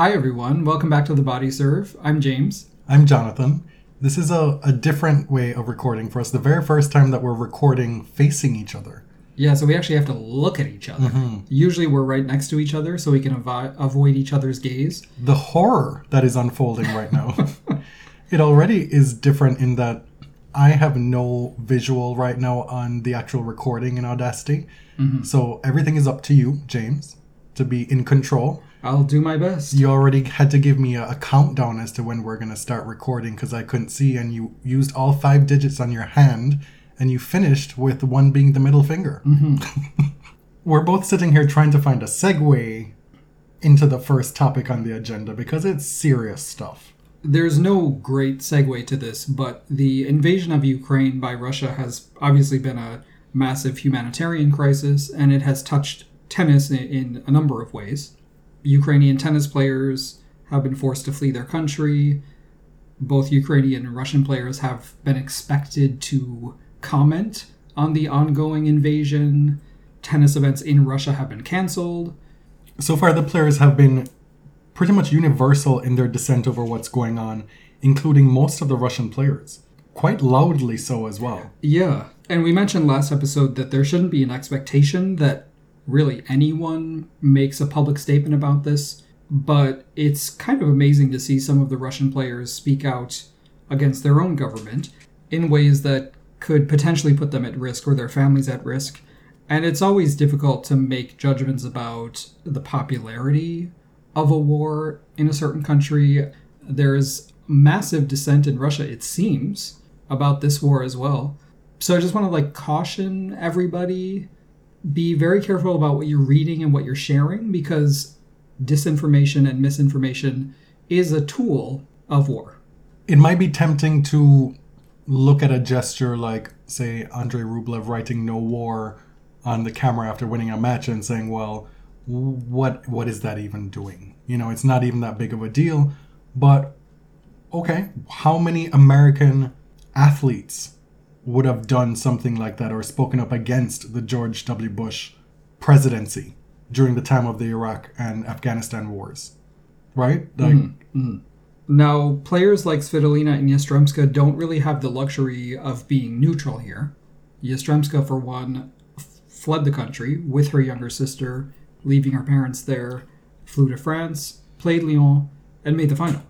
Hi, everyone. Welcome back to the Body Serve. I'm James. I'm Jonathan. This is a, a different way of recording for us. The very first time that we're recording facing each other. Yeah, so we actually have to look at each other. Mm-hmm. Usually we're right next to each other so we can avi- avoid each other's gaze. The horror that is unfolding right now. it already is different in that I have no visual right now on the actual recording in Audacity. Mm-hmm. So everything is up to you, James, to be in control. I'll do my best. You already had to give me a, a countdown as to when we're going to start recording because I couldn't see, and you used all five digits on your hand, and you finished with one being the middle finger. Mm-hmm. we're both sitting here trying to find a segue into the first topic on the agenda because it's serious stuff. There's no great segue to this, but the invasion of Ukraine by Russia has obviously been a massive humanitarian crisis, and it has touched tennis in, in a number of ways. Ukrainian tennis players have been forced to flee their country. Both Ukrainian and Russian players have been expected to comment on the ongoing invasion. Tennis events in Russia have been canceled. So far, the players have been pretty much universal in their dissent over what's going on, including most of the Russian players. Quite loudly so as well. Yeah. And we mentioned last episode that there shouldn't be an expectation that really anyone makes a public statement about this, but it's kind of amazing to see some of the Russian players speak out against their own government in ways that could potentially put them at risk or their families at risk. And it's always difficult to make judgments about the popularity of a war in a certain country. There's massive dissent in Russia, it seems, about this war as well. So I just want to like caution everybody be very careful about what you're reading and what you're sharing because disinformation and misinformation is a tool of war. It might be tempting to look at a gesture like, say, Andrei Rublev writing "No War" on the camera after winning a match and saying, "Well, what what is that even doing? You know, it's not even that big of a deal." But okay, how many American athletes would have done something like that or spoken up against the George W. Bush presidency during the time of the Iraq and Afghanistan wars? Right? Mm-hmm, like, mm-hmm. Now, players like Svitolina and Yastremska don't really have the luxury of being neutral here. Yastremska, for one, f- fled the country with her younger sister, leaving her parents there, flew to France, played Lyon, and made the final.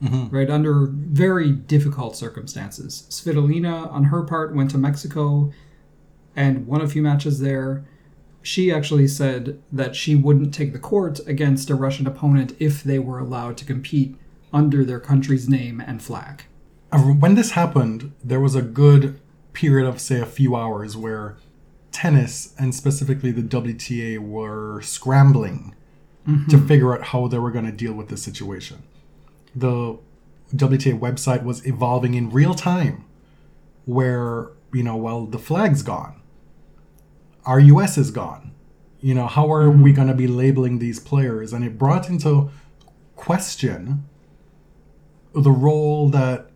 Right, under very difficult circumstances. Svitolina, on her part, went to Mexico and won a few matches there. She actually said that she wouldn't take the court against a Russian opponent if they were allowed to compete under their country's name and flag. Uh, when this happened, there was a good period of, say, a few hours where tennis and specifically the WTA were scrambling to figure out how they were going to deal with this situation. The WTA website was evolving in real time, where, you know, well, the flag's gone, RUS is gone. You know, how are we mm-hmm. going to be labeling these players? And it brought into question the role that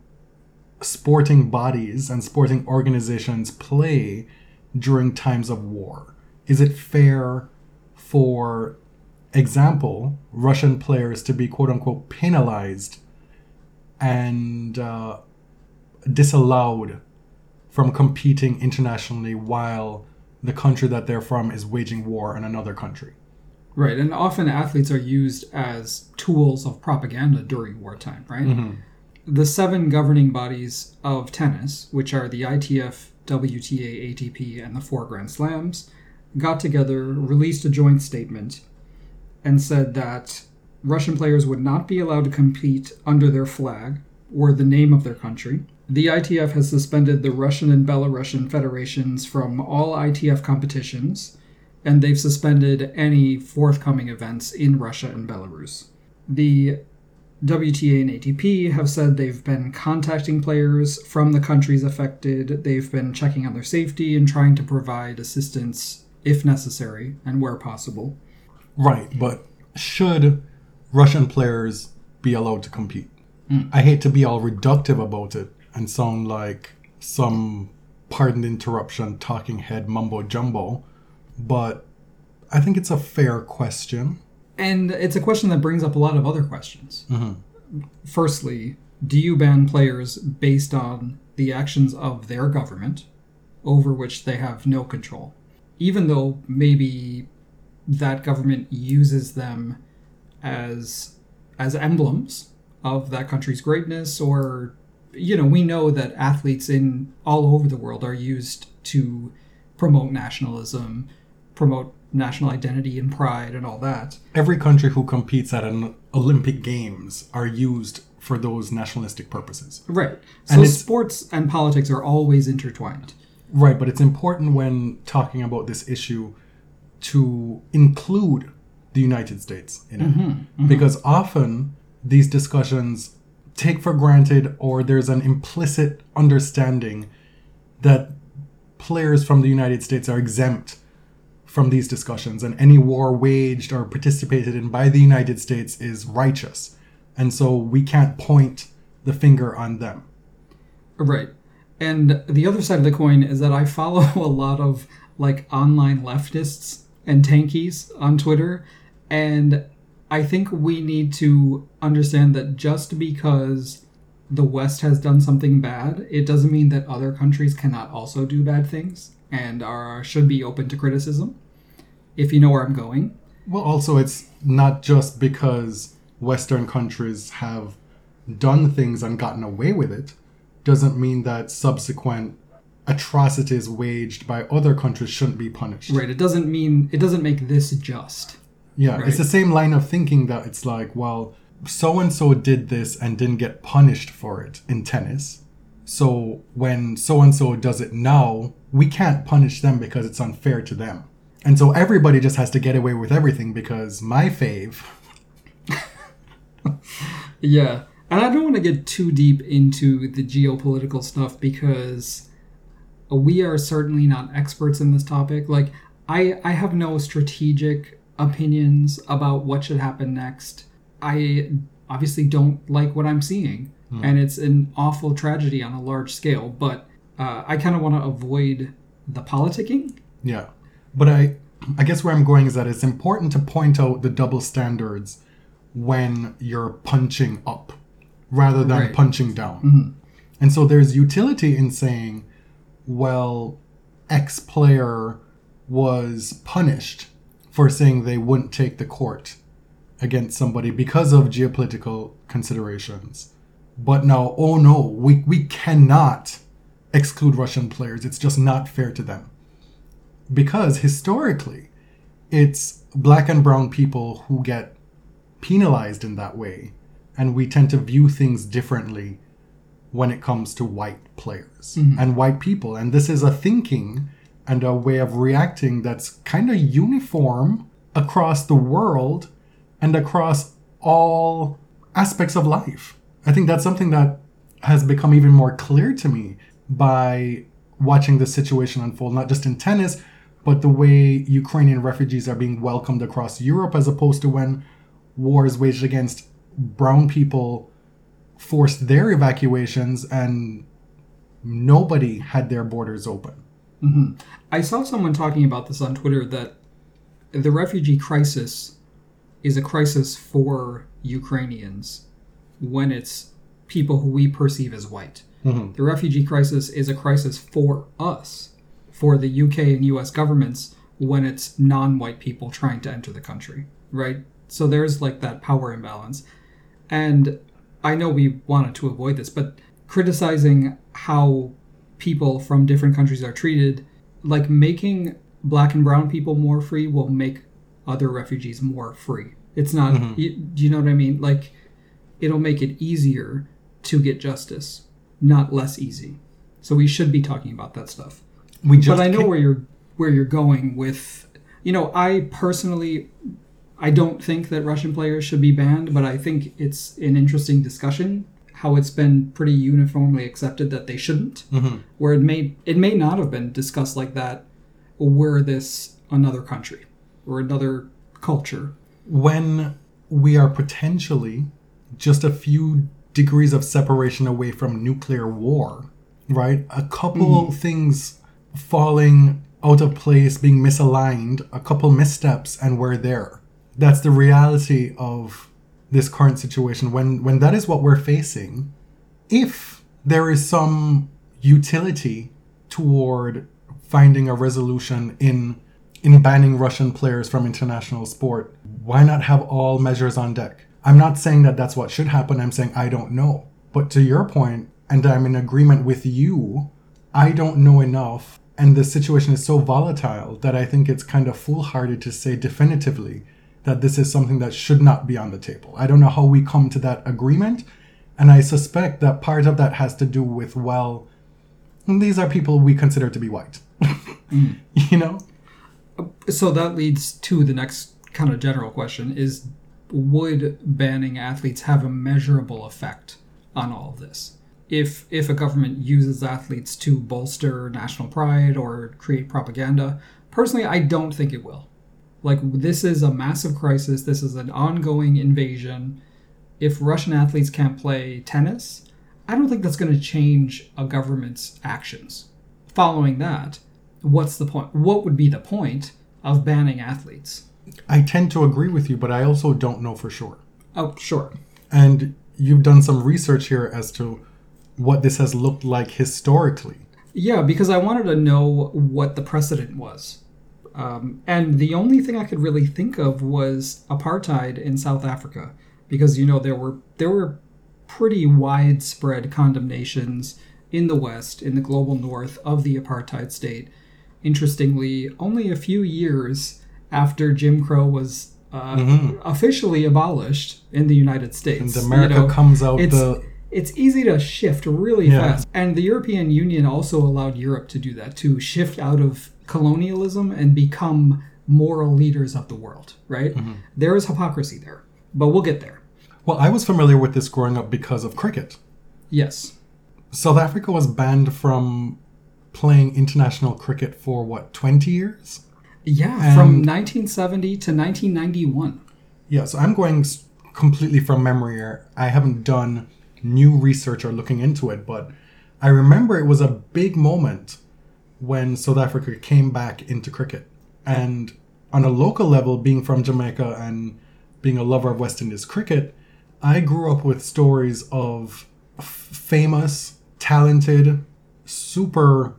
sporting bodies and sporting organizations play during times of war? Is it fair for example, Russian players to be quote unquote penalized and uh, disallowed from competing internationally while the country that they're from is waging war on another country? Right, and often athletes are used as tools of propaganda during wartime, right? The seven governing bodies of tennis, which are the ITF, WTA, ATP, and the four Grand Slams, got together, released a joint statement, and said that Russian players would not be allowed to compete under their flag or the name of their country. The ITF has suspended the Russian and Belarusian federations from all ITF competitions, and they've suspended any forthcoming events in Russia and Belarus. The WTA and ATP have said they've been contacting players from the countries affected. They've been checking on their safety and trying to provide assistance if necessary and where possible. Right, but should Russian players be allowed to compete? Hmm. I hate to be all reductive about it and sound like some, pardon the interruption, talking head mumbo jumbo, but I think it's a fair question. And it's a question that brings up a lot of other questions. Mm-hmm. Firstly, do you ban players based on the actions of their government over which they have no control? Even though maybe that government uses them as as emblems of that country's greatness or you know, we know that athletes in all over the world are used to promote nationalism, promote national identity and pride and all that. Every country who competes at an Olympic Games are used for those nationalistic purposes. Right. And So sports and politics are always intertwined. Right, but it's important when talking about this issue to include the United States in it. Mm-hmm, mm-hmm. Because often these discussions take for granted or there's an implicit understanding that players from the United States are exempt from these discussions and any war waged or participated in by the United States is righteous. And so we can't point the finger on them. Right. And the other side of the coin is that I follow a lot of like online leftists and tankies on Twitter. And I think we need to understand that just because the West has done something bad, it doesn't mean that other countries cannot also do bad things and are should be open to criticism. If you know where I'm going. Well, also, it's not just because Western countries have done things and gotten away with it, doesn't mean that subsequent atrocities waged by other countries shouldn't be punished. Right. It doesn't mean it doesn't make this just. Yeah, Right. it's the same line of thinking that it's like, well, so and so did this and didn't get punished for it in tennis. So when so and so does it now, we can't punish them because it's unfair to them. And so everybody just has to get away with everything because my fave Yeah. And I don't want to get too deep into the geopolitical stuff because Uh, we are certainly not experts in this topic. Like I I have no strategic opinions about what should happen next. I obviously don't like what I'm seeing hmm. and it's an awful tragedy on a large scale, but uh, I kind of want to avoid the politicking. Yeah. But I I guess where I'm going is that it's important to point out the double standards when you're punching up rather than Right. punching down. Mm-hmm. And so there's utility in saying, well, X player was punished for saying they wouldn't take the court against somebody because of geopolitical considerations. But now, oh no, we, we cannot exclude Russian players. It's just not fair to them because historically it's black and brown people who get penalized in that way and we tend to view things differently when it comes to white players mm-hmm. and white people. And this is a thinking and a way of reacting that's kind of uniform across the world and across all aspects of life. I think that's something that has become even more clear to me by watching the situation unfold, not just in tennis, but the way Ukrainian refugees are being welcomed across Europe, as opposed to when wars waged against brown people forced their evacuations and nobody had their borders open. Mm-hmm. I saw someone talking about this on Twitter that the refugee crisis is a crisis for Ukrainians when it's people who we perceive as white. Mm-hmm. The refugee crisis is a crisis for us, for the UK and US governments when it's non white people trying to enter the country, right? So there's like that power imbalance. And I know we wanted to avoid this, but criticizing how people from different countries are treated, like making black and brown people more free will make other refugees more free. It's not, mm-hmm. you, do you know what I mean? Like, it'll make it easier to get justice, not less easy. So we should be talking about that stuff. We just but I know where you're where you're going with, you know, I personally, I don't think that Russian players should be banned, but I think it's an interesting discussion how it's been pretty uniformly accepted that they shouldn't. Mm-hmm. Where it may it may not have been discussed like that were this another country or another culture. when we are potentially just a few degrees of separation away from nuclear war, right? A couple things falling out of place, being misaligned, a couple missteps, and we're there. That's the reality of this current situation. When when that is what we're facing, if there is some utility toward finding a resolution in in banning Russian players from international sport, why not have all measures on deck? I'm not saying that that's what should happen. I'm saying I don't know. But to your point, and I'm in agreement with you, I don't know enough. And the situation is so volatile that I think it's kind of foolhardy to say definitively that this is something that should not be on the table. I don't know how we come to that agreement. And I suspect that part of that has to do with, well, these are people we consider to be white. Mm. You know? So that leads to the next kind of general question is would banning athletes have a measurable effect on all of this? If if a government uses athletes to bolster national pride or create propaganda, personally I don't think it will. Like this is a massive crisis, this is an ongoing invasion. If Russian athletes can't play tennis, I don't think that's going to change a government's actions. Following that, what's the point? What would be the point of banning athletes? I tend to agree with you, but I also don't know for sure. Oh, sure. And you've done some research here as to what this has looked like historically. Yeah, because I wanted to know what the precedent was. Um, and the only thing I could really think of was apartheid in South Africa, because you know there were there were pretty widespread condemnations in the West, in the global North, of the apartheid state. Interestingly, only a few years after Jim Crow was uh, officially abolished in the United States, And America You know, comes out it's, the it's easy to shift really Yeah. fast. And the European Union also allowed Europe to do that, to shift out of colonialism and become moral leaders of the world, right? Mm-hmm. There is hypocrisy there, but we'll get there. well, I was familiar with this growing up because of cricket. Yes. South Africa was banned from playing international cricket for what, 20 years? Yeah, from 1970 to 1991. Yeah, so I'm going completely from memory here. I haven't done new research or looking into it, but I remember it was a big moment when South Africa came back into cricket. And on a local level, being from Jamaica and being a lover of West Indies cricket, I grew up with stories of f- famous, talented, super,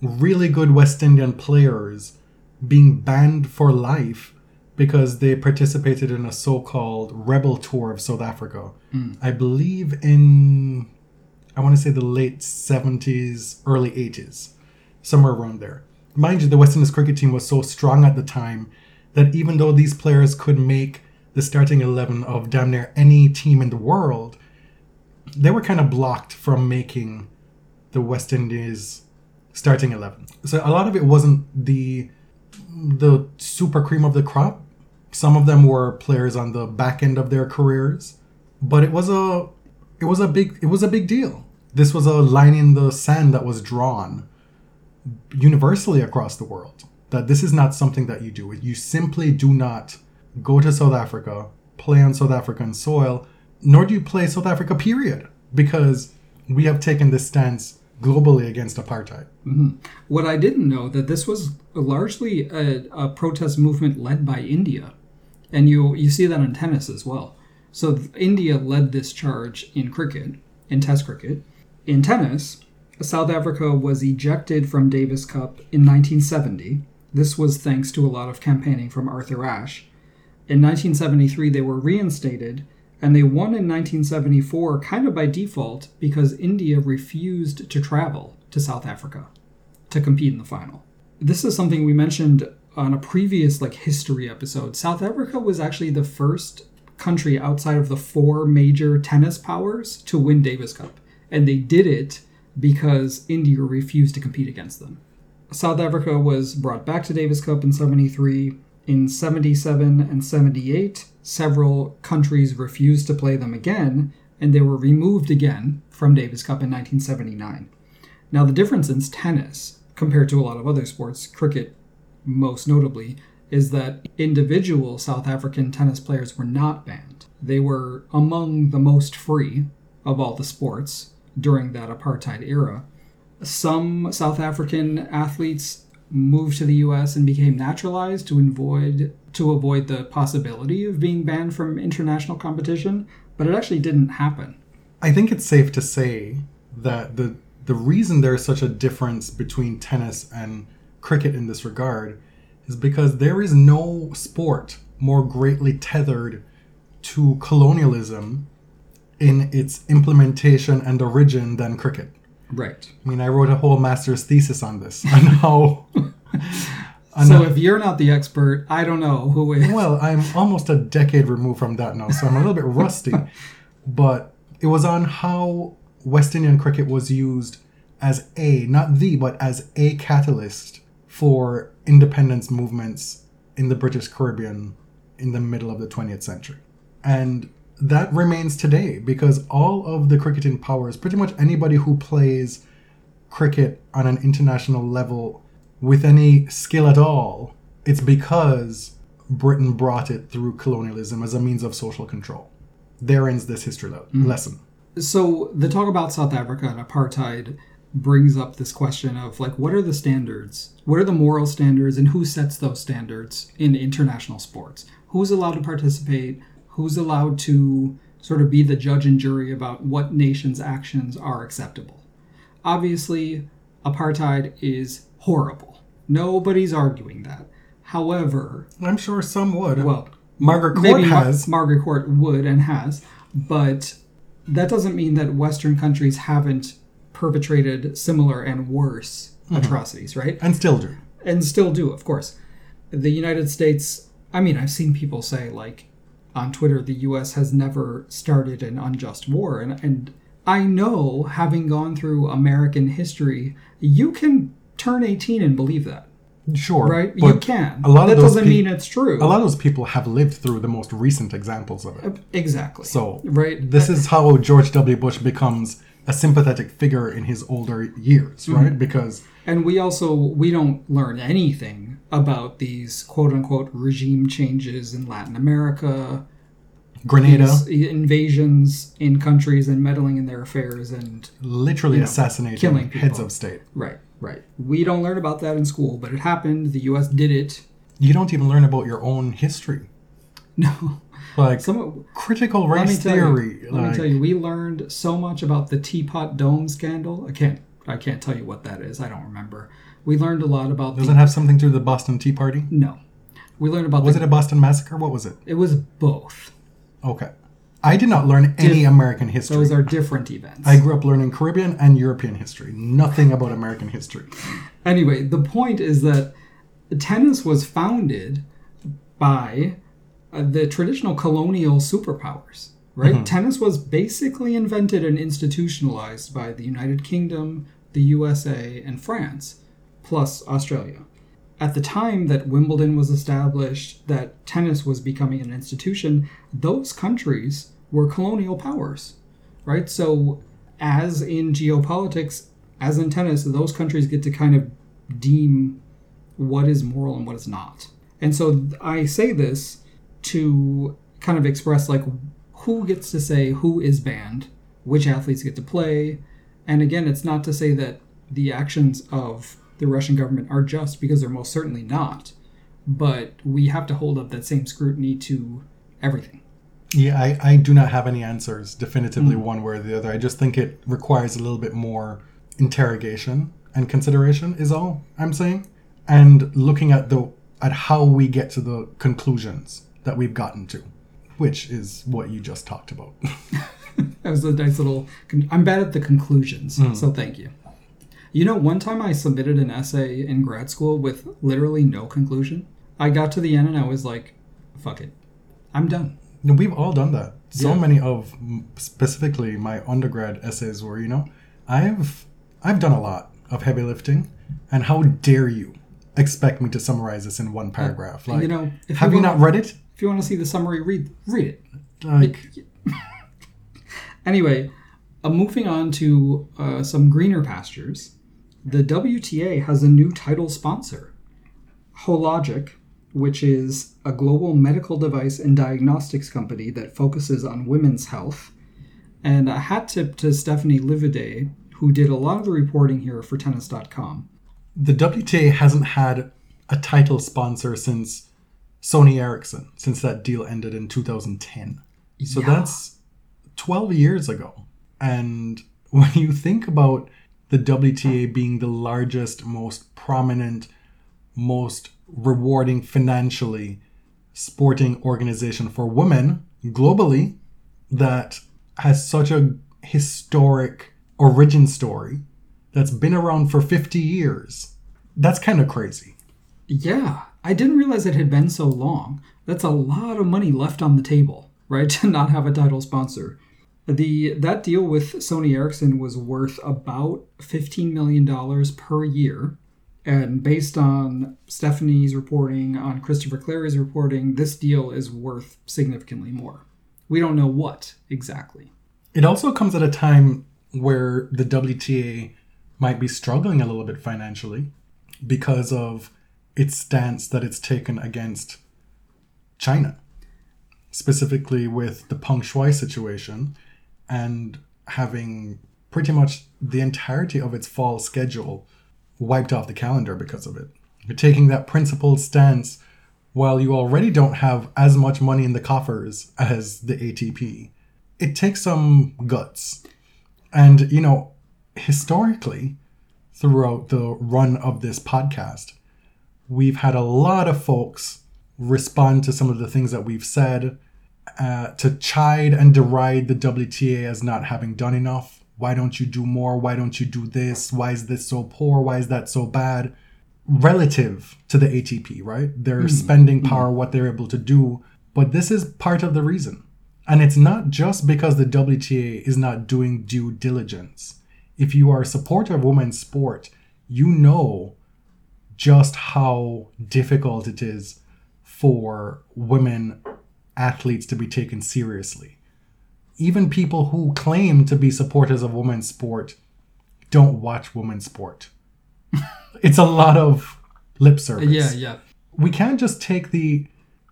really good West Indian players being banned for life because they participated in a so-called rebel tour of South Africa. Hmm. I believe in I want to say the late 70s, early 80s, somewhere around there. Mind you, the West Indies cricket team was so strong at the time that even though these players could make the starting 11 of damn near any team in the world, they were kind of blocked from making the West Indies starting 11. So a lot of it wasn't the the super cream of the crop. Some of them were players on the back end of their careers, but it was a it was a big it was a big deal. This was a line in the sand that was drawn universally across the world. That this is not something that you do. You simply do not go to South Africa, play on South African soil, nor do you play South Africa period because we have taken this stance globally against apartheid. Mm-hmm. What I didn't know that this was largely a, a protest movement led by India, and you you see that in tennis as well. So India led this charge in cricket, in Test cricket. In tennis, South Africa was ejected from Davis Cup in 1970. This was thanks to a lot of campaigning from Arthur Ashe. In 1973, they were reinstated, and they won in 1974 kind of by default because India refused to travel to South Africa to compete in the final. This is something we mentioned on a previous like history episode. South Africa was actually the first country outside of the four major tennis powers to win Davis Cup, and they did it because India refused to compete against them. South Africa was brought back to Davis Cup in 73 In 77 and 78, several countries refused to play them again, and they were removed again from Davis Cup in 1979. Now, the difference in tennis, compared to a lot of other sports, cricket most notably, is that individual South African tennis players were not banned. They were among the most free of all the sports during that apartheid era. Some South African athletes moved to the US and became naturalized to avoid to avoid the possibility of being banned from international competition, but it actually didn't happen. I think it's safe to say that the the reason there's such a difference between tennis and cricket in this regard is because there is no sport more greatly tethered to colonialism in its implementation and origin than cricket. Right. I mean, I wrote a whole master's thesis on this, on how. on So how- if you're not the expert, I don't know who is. well, I'm almost a decade removed from that now, so I'm a little bit rusty. But it was on how West Indian cricket was used as a, not the, but as a catalyst for independence movements in the British Caribbean in the middle of the 20th century. And that remains today because all of the cricketing powers, pretty much anybody who plays cricket on an international level with any skill at all, it's because Britain brought it through colonialism as a means of social control. There ends this history le- mm-hmm. lesson. So the talk about South Africa and apartheid brings up this question of like what are the standards? What are the moral standards and who sets those standards in international sports? Who's allowed to participate? Who's allowed to sort of be the judge and jury about what nation's actions are acceptable? Obviously, apartheid is horrible. Nobody's arguing that. However, I'm sure some would. well, Margaret Court Mar- has. Margaret Court would and has, but that doesn't mean that Western countries haven't perpetrated similar and worse Mm-hmm. atrocities, right? and still do. And still do, of course. The United States, I mean, I've seen people say, like, on Twitter, the US has never started an unjust war. And, and I know, having gone through American history, you can turn 18 and believe that, Sure. right? you can. A lot that of those doesn't peop- mean it's true. A lot of those people have lived through the most recent examples of it. exactly. So right? this is how George W. Bush becomes a sympathetic figure in his older years, Mm-hmm. right? Because And we also we don't learn anything about these quote unquote regime changes in Latin America, Grenada invasions in countries and meddling in their affairs and literally know, assassinating killing heads of state. right, right. We don't learn about that in school, but it happened. The US did it. You don't even learn about your own history. No. Like Some critical race tell theory. you, let me tell you, we learned so much about the Teapot Dome scandal. I can't I can't tell you what that is. I don't remember. We learned a lot about Does the it have something to do with the Boston Tea Party? No. We learned about Was the, it a Boston massacre? What was it? it was both. Okay. I did not learn any Diff- American history. Those are different events. I grew up learning Caribbean and European history. Nothing about American history. Anyway, the point is that tennis was founded by uh, the traditional colonial superpowers, right? Tennis was basically invented and institutionalized by the United Kingdom, the USA, and France, plus Australia. At the time that Wimbledon was established, that tennis was becoming an institution, those countries were colonial powers, right? So, as in geopolitics, as in tennis, those countries get to kind of deem what is moral and what is not. And so I say this to kind of express like who gets to say who is banned, which athletes get to play. And again, it's not to say that the actions of the Russian government are just because they're most certainly not. But we have to hold up that same scrutiny to everything. Yeah, I, I do not have any answers definitively hmm. one way or the other. I just think it requires a little bit more interrogation and consideration is all I'm saying. And looking at the at how we get to the conclusions that we've gotten to, which is what you just talked about. That was a nice little. Con- I'm bad at the conclusions, hmm. so thank you. You know, one time I submitted an essay in grad school with literally no conclusion. I got to the end and I was like, fuck it. I'm done. We've all done that. So Yeah. many of specifically my undergrad essays were, you know, I've I've done a lot of heavy lifting, and how dare you expect me to summarize this in one paragraph. Like, you know, if have you wanna- not read it? If you want to see the summary, read read it. Like, Anyway, uh, moving on to uh, some greener pastures, the WTA has a new title sponsor, Hologic, which is a global medical device and diagnostics company that focuses on women's health. And a hat tip to Stephanie Livaudais, who did a lot of the reporting here for Tennis.com. the WTA hasn't had a title sponsor since Sony Ericsson, since that deal ended in 2010. So Yeah. that's 12 years ago. And when you think about the WTA being the largest, most prominent, most rewarding financially sporting organization for women globally that has such a historic origin story that's been around for 50 years. That's kind of crazy. Yeah, I didn't realize it had been so long. That's a lot of money left on the table, right? To not have a title sponsor. The that deal with Sony Ericsson was worth about $15 million per year. And based on Stephanie's reporting, on Christopher Clarey's reporting, this deal is worth significantly more. We don't know what exactly. It also comes at a time where the WTA might be struggling a little bit financially because of its stance that it's taken against China, specifically with the Peng Shuai situation and having pretty much the entirety of its fall schedule wiped off the calendar because of it. You're taking that principled stance while you already don't have as much money in the coffers as the ATP. It takes some guts. And, you know, historically, throughout the run of this podcast, we've had a lot of folks respond to some of the things that we've said, uh, to chide and deride the WTA as not having done enough. Why don't you do more? Why don't you do this? Why is this so poor? Why is that so bad? Relative to the ATP, right? Their spending power, what they're able to do. But this is part of the reason. And it's not just because the WTA is not doing due diligence. If you are a supporter of women's sport, you know just how difficult it is for women athletes to be taken seriously. Even people who claim to be supporters of women's sport don't watch women's sport. it's a lot of lip service Yeah, yeah. we can't just take the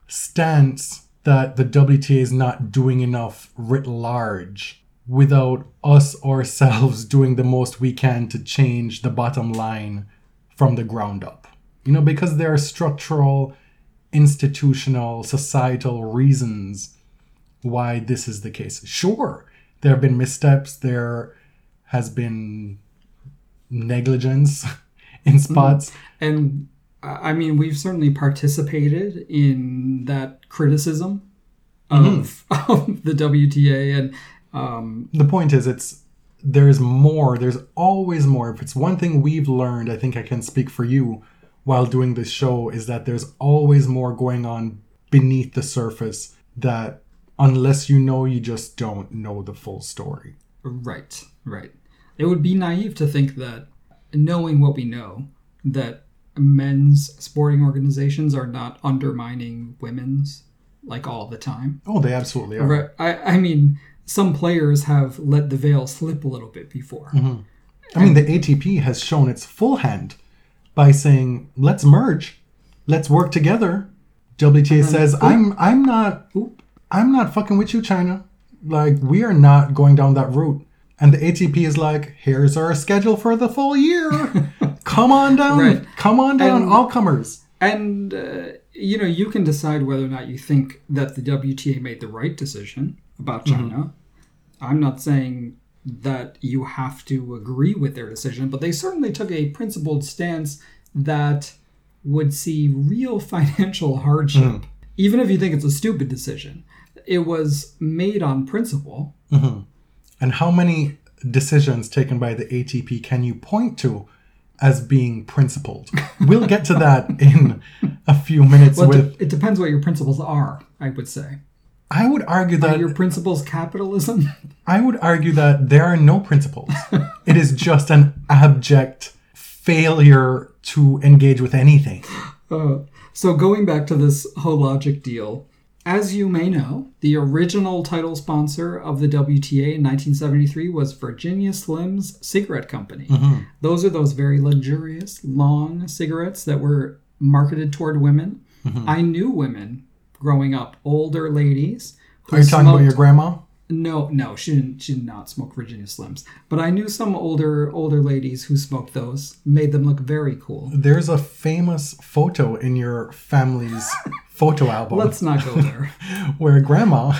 stance that the WTA is not doing enough writ large without us ourselves doing the most we can to change the bottom line from the ground up. You know, because there are structural, institutional, societal reasons why this is the case. Sure, there have been missteps, there has been negligence in spots. And I mean, we've certainly participated in that criticism of, of the WTA, and um, the point is it's there's more there's always more if it's one thing we've learned i think i can speak for you while doing this show is that there's always more going on beneath the surface that unless you know you just don't know the full story right, right. It would be naive to think that knowing what we know, that men's sporting organizations are not undermining women's like all the time. oh they absolutely are Right. I, I mean, some players have let the veil slip a little bit before. Mm-hmm. i mean the atp has shown its full hand by saying let's merge. Let's work together. Wta says i'm i'm not i'm not fucking with you china. Like we are not going down that route. And the atp is like here's our schedule for the full year. Come on down. Right. come on down And- all comers. And, uh, you know, you can decide whether or not you think that the WTA made the right decision about China. I'm not saying that you have to agree with their decision, but they certainly took a principled stance that would see real financial hardship, hmm. even if you think it's a stupid decision. It was made on principle. Mm-hmm. and how many decisions taken by the atp can you point to as being principled we'll get to that in a few minutes But with it depends what your principles are, I would say. I would argue that Are your principles capitalism? I would argue that there are no principles. it is just an abject failure to engage with anything. Uh, so going back to this Hologic deal, as you may know, the original title sponsor of the WTA in 1973 was Virginia Slims Cigarette Company. Those are those very luxurious, long cigarettes that were marketed toward women. I knew women growing up, older ladies. who Are you talking about your grandma? no, no, she didn't. She did not smoke Virginia Slims. But I knew some older older ladies who smoked those. Made them look very cool. There's a famous photo in your family's photo album Let's not go there. where grandma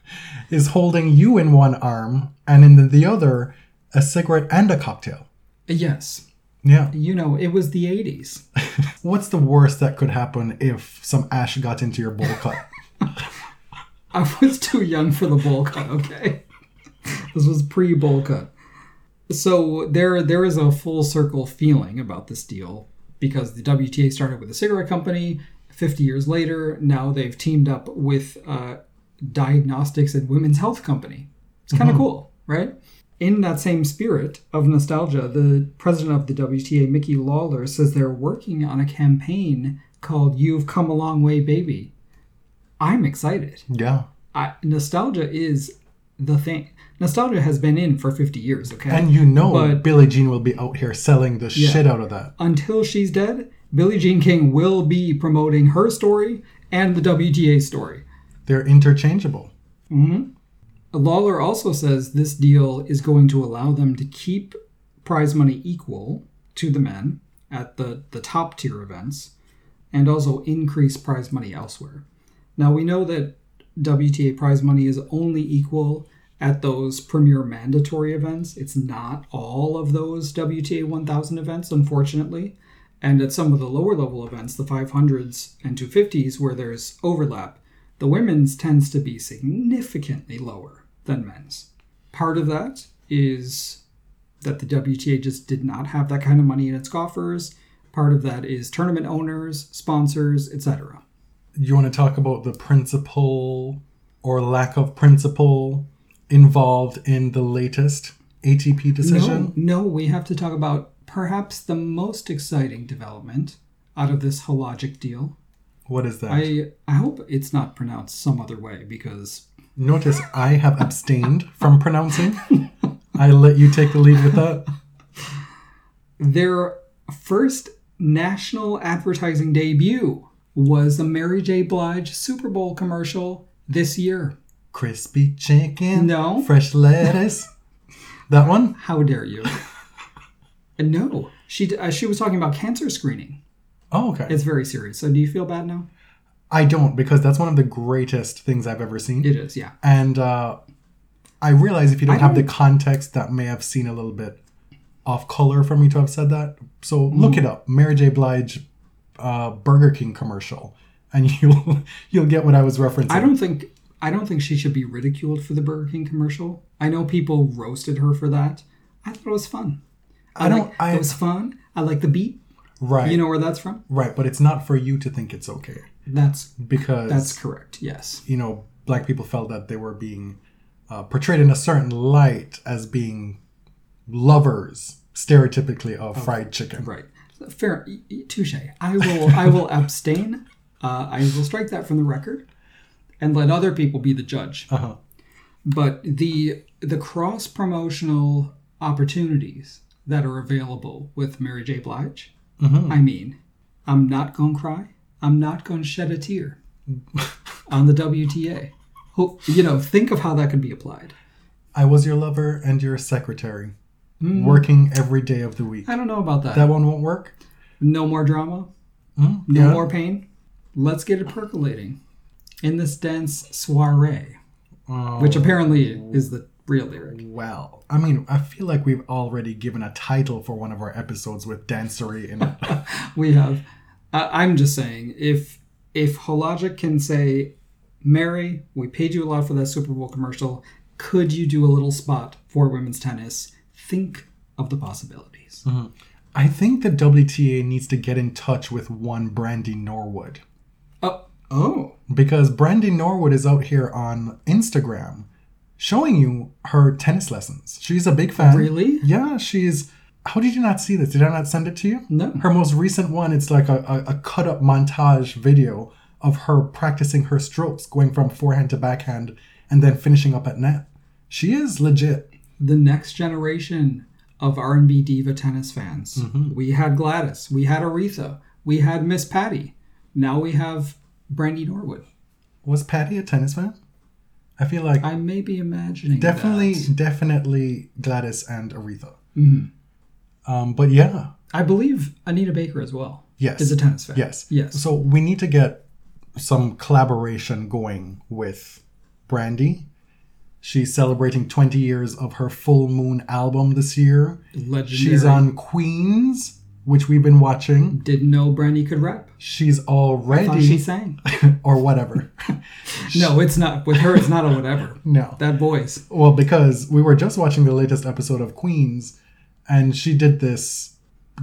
is holding you in one arm and in the other a cigarette and a cocktail. yes, Yeah. you know, it was the 80s. What's the worst that could happen if some ash got into your bowl cut? I was too young for the bowl cut, okay? this was pre bowl cut. So there there is a full circle feeling about this deal because the WTA started with a cigarette company. 50 years later, now they've teamed up with uh, diagnostics and women's health company. It's kind of cool, right? In that same spirit of nostalgia, the president of the WTA, Micky Lawler, says they're working on a campaign called You've Come a Long Way, Baby. I'm excited. yeah. I, nostalgia is the thing. Nostalgia has been in for 50 years, okay? And you know But- Billie Jean will be out here selling the shit out of that. Until she's dead, Billie Jean King will be promoting her story and the WTA story. They're interchangeable. Mm-hmm. Lawler also says this deal is going to allow them to keep prize money equal to the men at the, the top tier events and also increase prize money elsewhere. Now, we know that WTA prize money is only equal at those premier mandatory events. It's not all of those WTA 1000 events, unfortunately. And at some of the lower level events, the 500s and 250s, where there's overlap, the women's tends to be significantly lower than men's. Part of that is that the WTA just did not have that kind of money in its coffers. Part of that is tournament owners, sponsors, etc. You want to talk about the principle or lack of principle involved in the latest ATP decision? No, no, we have to talk about perhaps the most exciting development out of this Hologic deal. What is that? I I hope it's not pronounced some other way because Notice I have abstained from pronouncing. I let you take the lead with that. their first national advertising debut was the Mary J. Blige Super Bowl commercial this year. Crispy chicken. No. Fresh lettuce. That one? How dare you? no, she uh, she was talking about cancer screening. Oh, okay. It's very serious. So do you feel bad now? I don't because that's one of the greatest things I've ever seen. It is, yeah. And uh, I realize if you don't I have the context, that may have seen a little bit off color for me to have said that. So look Mm-hmm. it up, Mary J. Blige uh, Burger King commercial, and you'll you'll get what I was referencing. I don't think I don't think she should be ridiculed for the Burger King commercial. I know people roasted her for that. I thought it was fun. I don't- like- I- it was fun. I like the beat. right, You know where that's from? right, but it's not for you to think it's okay That's because that's correct. Yes. you know black people felt that they were being uh, portrayed in a certain light as being lovers stereotypically of fried chicken. Right. Fair. Touche. I will. I will abstain. Uh, I will strike that from the record, and let other people be the judge. Uh-huh. But the the cross promotional opportunities that are available with Mary J. Blige. Mm-hmm. I mean, I'm not gonna cry. I'm not gonna shed a tear on the WTA. Ho- You know, think of how that could be applied. I was your lover and your secretary, Mm. working every day of the week. I don't know about that. That one won't work. No more drama. Mm, No yeah. more pain. Let's get it percolating in this dance soiree, Oh, which apparently is the real lyric. well, I mean, I feel like we've already given a title for one of our episodes with dancery in it. We have. Uh, I'm just saying, if if Hologic can say, Mary, we paid you a lot for that Super Bowl commercial. Could you do a little spot for women's tennis? Think of the possibilities. I think the WTA needs to get in touch with one Brandy Norwood Oh, oh, because Brandy Norwood is out here on Instagram showing you her tennis lessons. She's a big fan. Really? Yeah, she's How did you not see this? Did I not send it to you? No. Her most recent one, it's like a, a, a cut up montage video of her practicing her strokes, going from forehand to backhand, and then finishing up at net. She is legit. the next generation of R&B diva tennis fans. Mm-hmm. We had Gladys, we had Aretha, we had Miss Patti. Now we have Brandy Norwood. Was Patti a tennis fan? I feel like I may be imagining definitely, that. definitely Gladys and Aretha. Mm-hmm. Um, but yeah, I believe Anita Baker as well. yes, Is a tennis fan. Yes. Yes. So we need to get some collaboration going with Brandy. She's celebrating 20 years of her Full Moon album this year. Legendary. She's on Queens, which we've been watching. Didn't know Brandy could rap. She's already she sang. or whatever. no, it's not. With her, it's not a whatever. no. That voice. Well, because we were just watching the latest episode of Queens, and she did this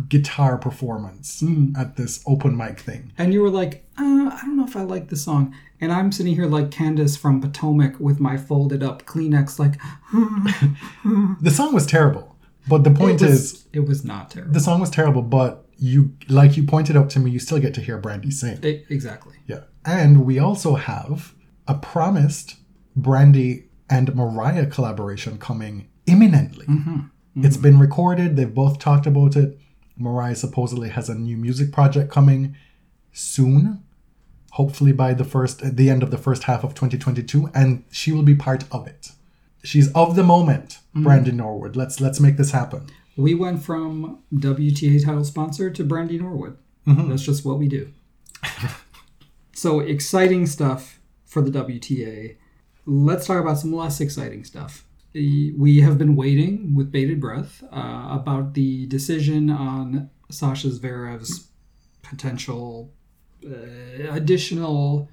guitar performance at this open mic thing. And you were like, uh, I don't know if I like the song. And I'm sitting here like Candace from Potomac with my folded up Kleenex, like, The song was terrible, but the point it is, was, it was not terrible. the song was terrible. But you, like you pointed out to me, you still get to hear Brandy sing. E- exactly. Yeah, and we also have a promised Brandy and Mariah collaboration coming imminently. It's been recorded. They've both talked about it. Mariah supposedly has a new music project coming soon, hopefully by the first at the end of the first half of 2022, and she will be part of it. She's of the moment, mm. Brandon Norwood. Let's let's make this happen. We went from WTA title sponsor to Brandy Norwood. Mm-hmm. That's just what we do. so exciting stuff for the WTA. Let's talk about some less exciting stuff. We have been waiting with bated breath uh, about the decision on Sasha Zverev's potential uh, additional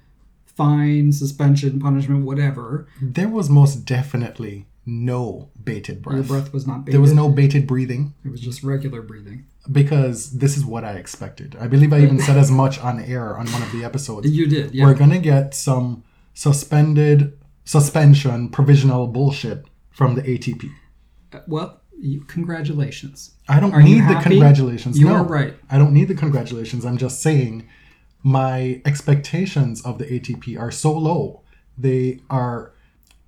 fine, suspension, punishment, whatever. There was most definitely no bated breath. Your breath was not bated. There was no bated breathing. It was just regular breathing. because this is what I expected. I believe I even said as much on air on one of the episodes. You did, yeah. We're gonna get some suspended suspension provisional bullshit from the ATP. Well, you, congratulations. I don't Are need the congratulations. You no, are right. I don't need the congratulations. I'm just saying my expectations of the ATP are so low. They are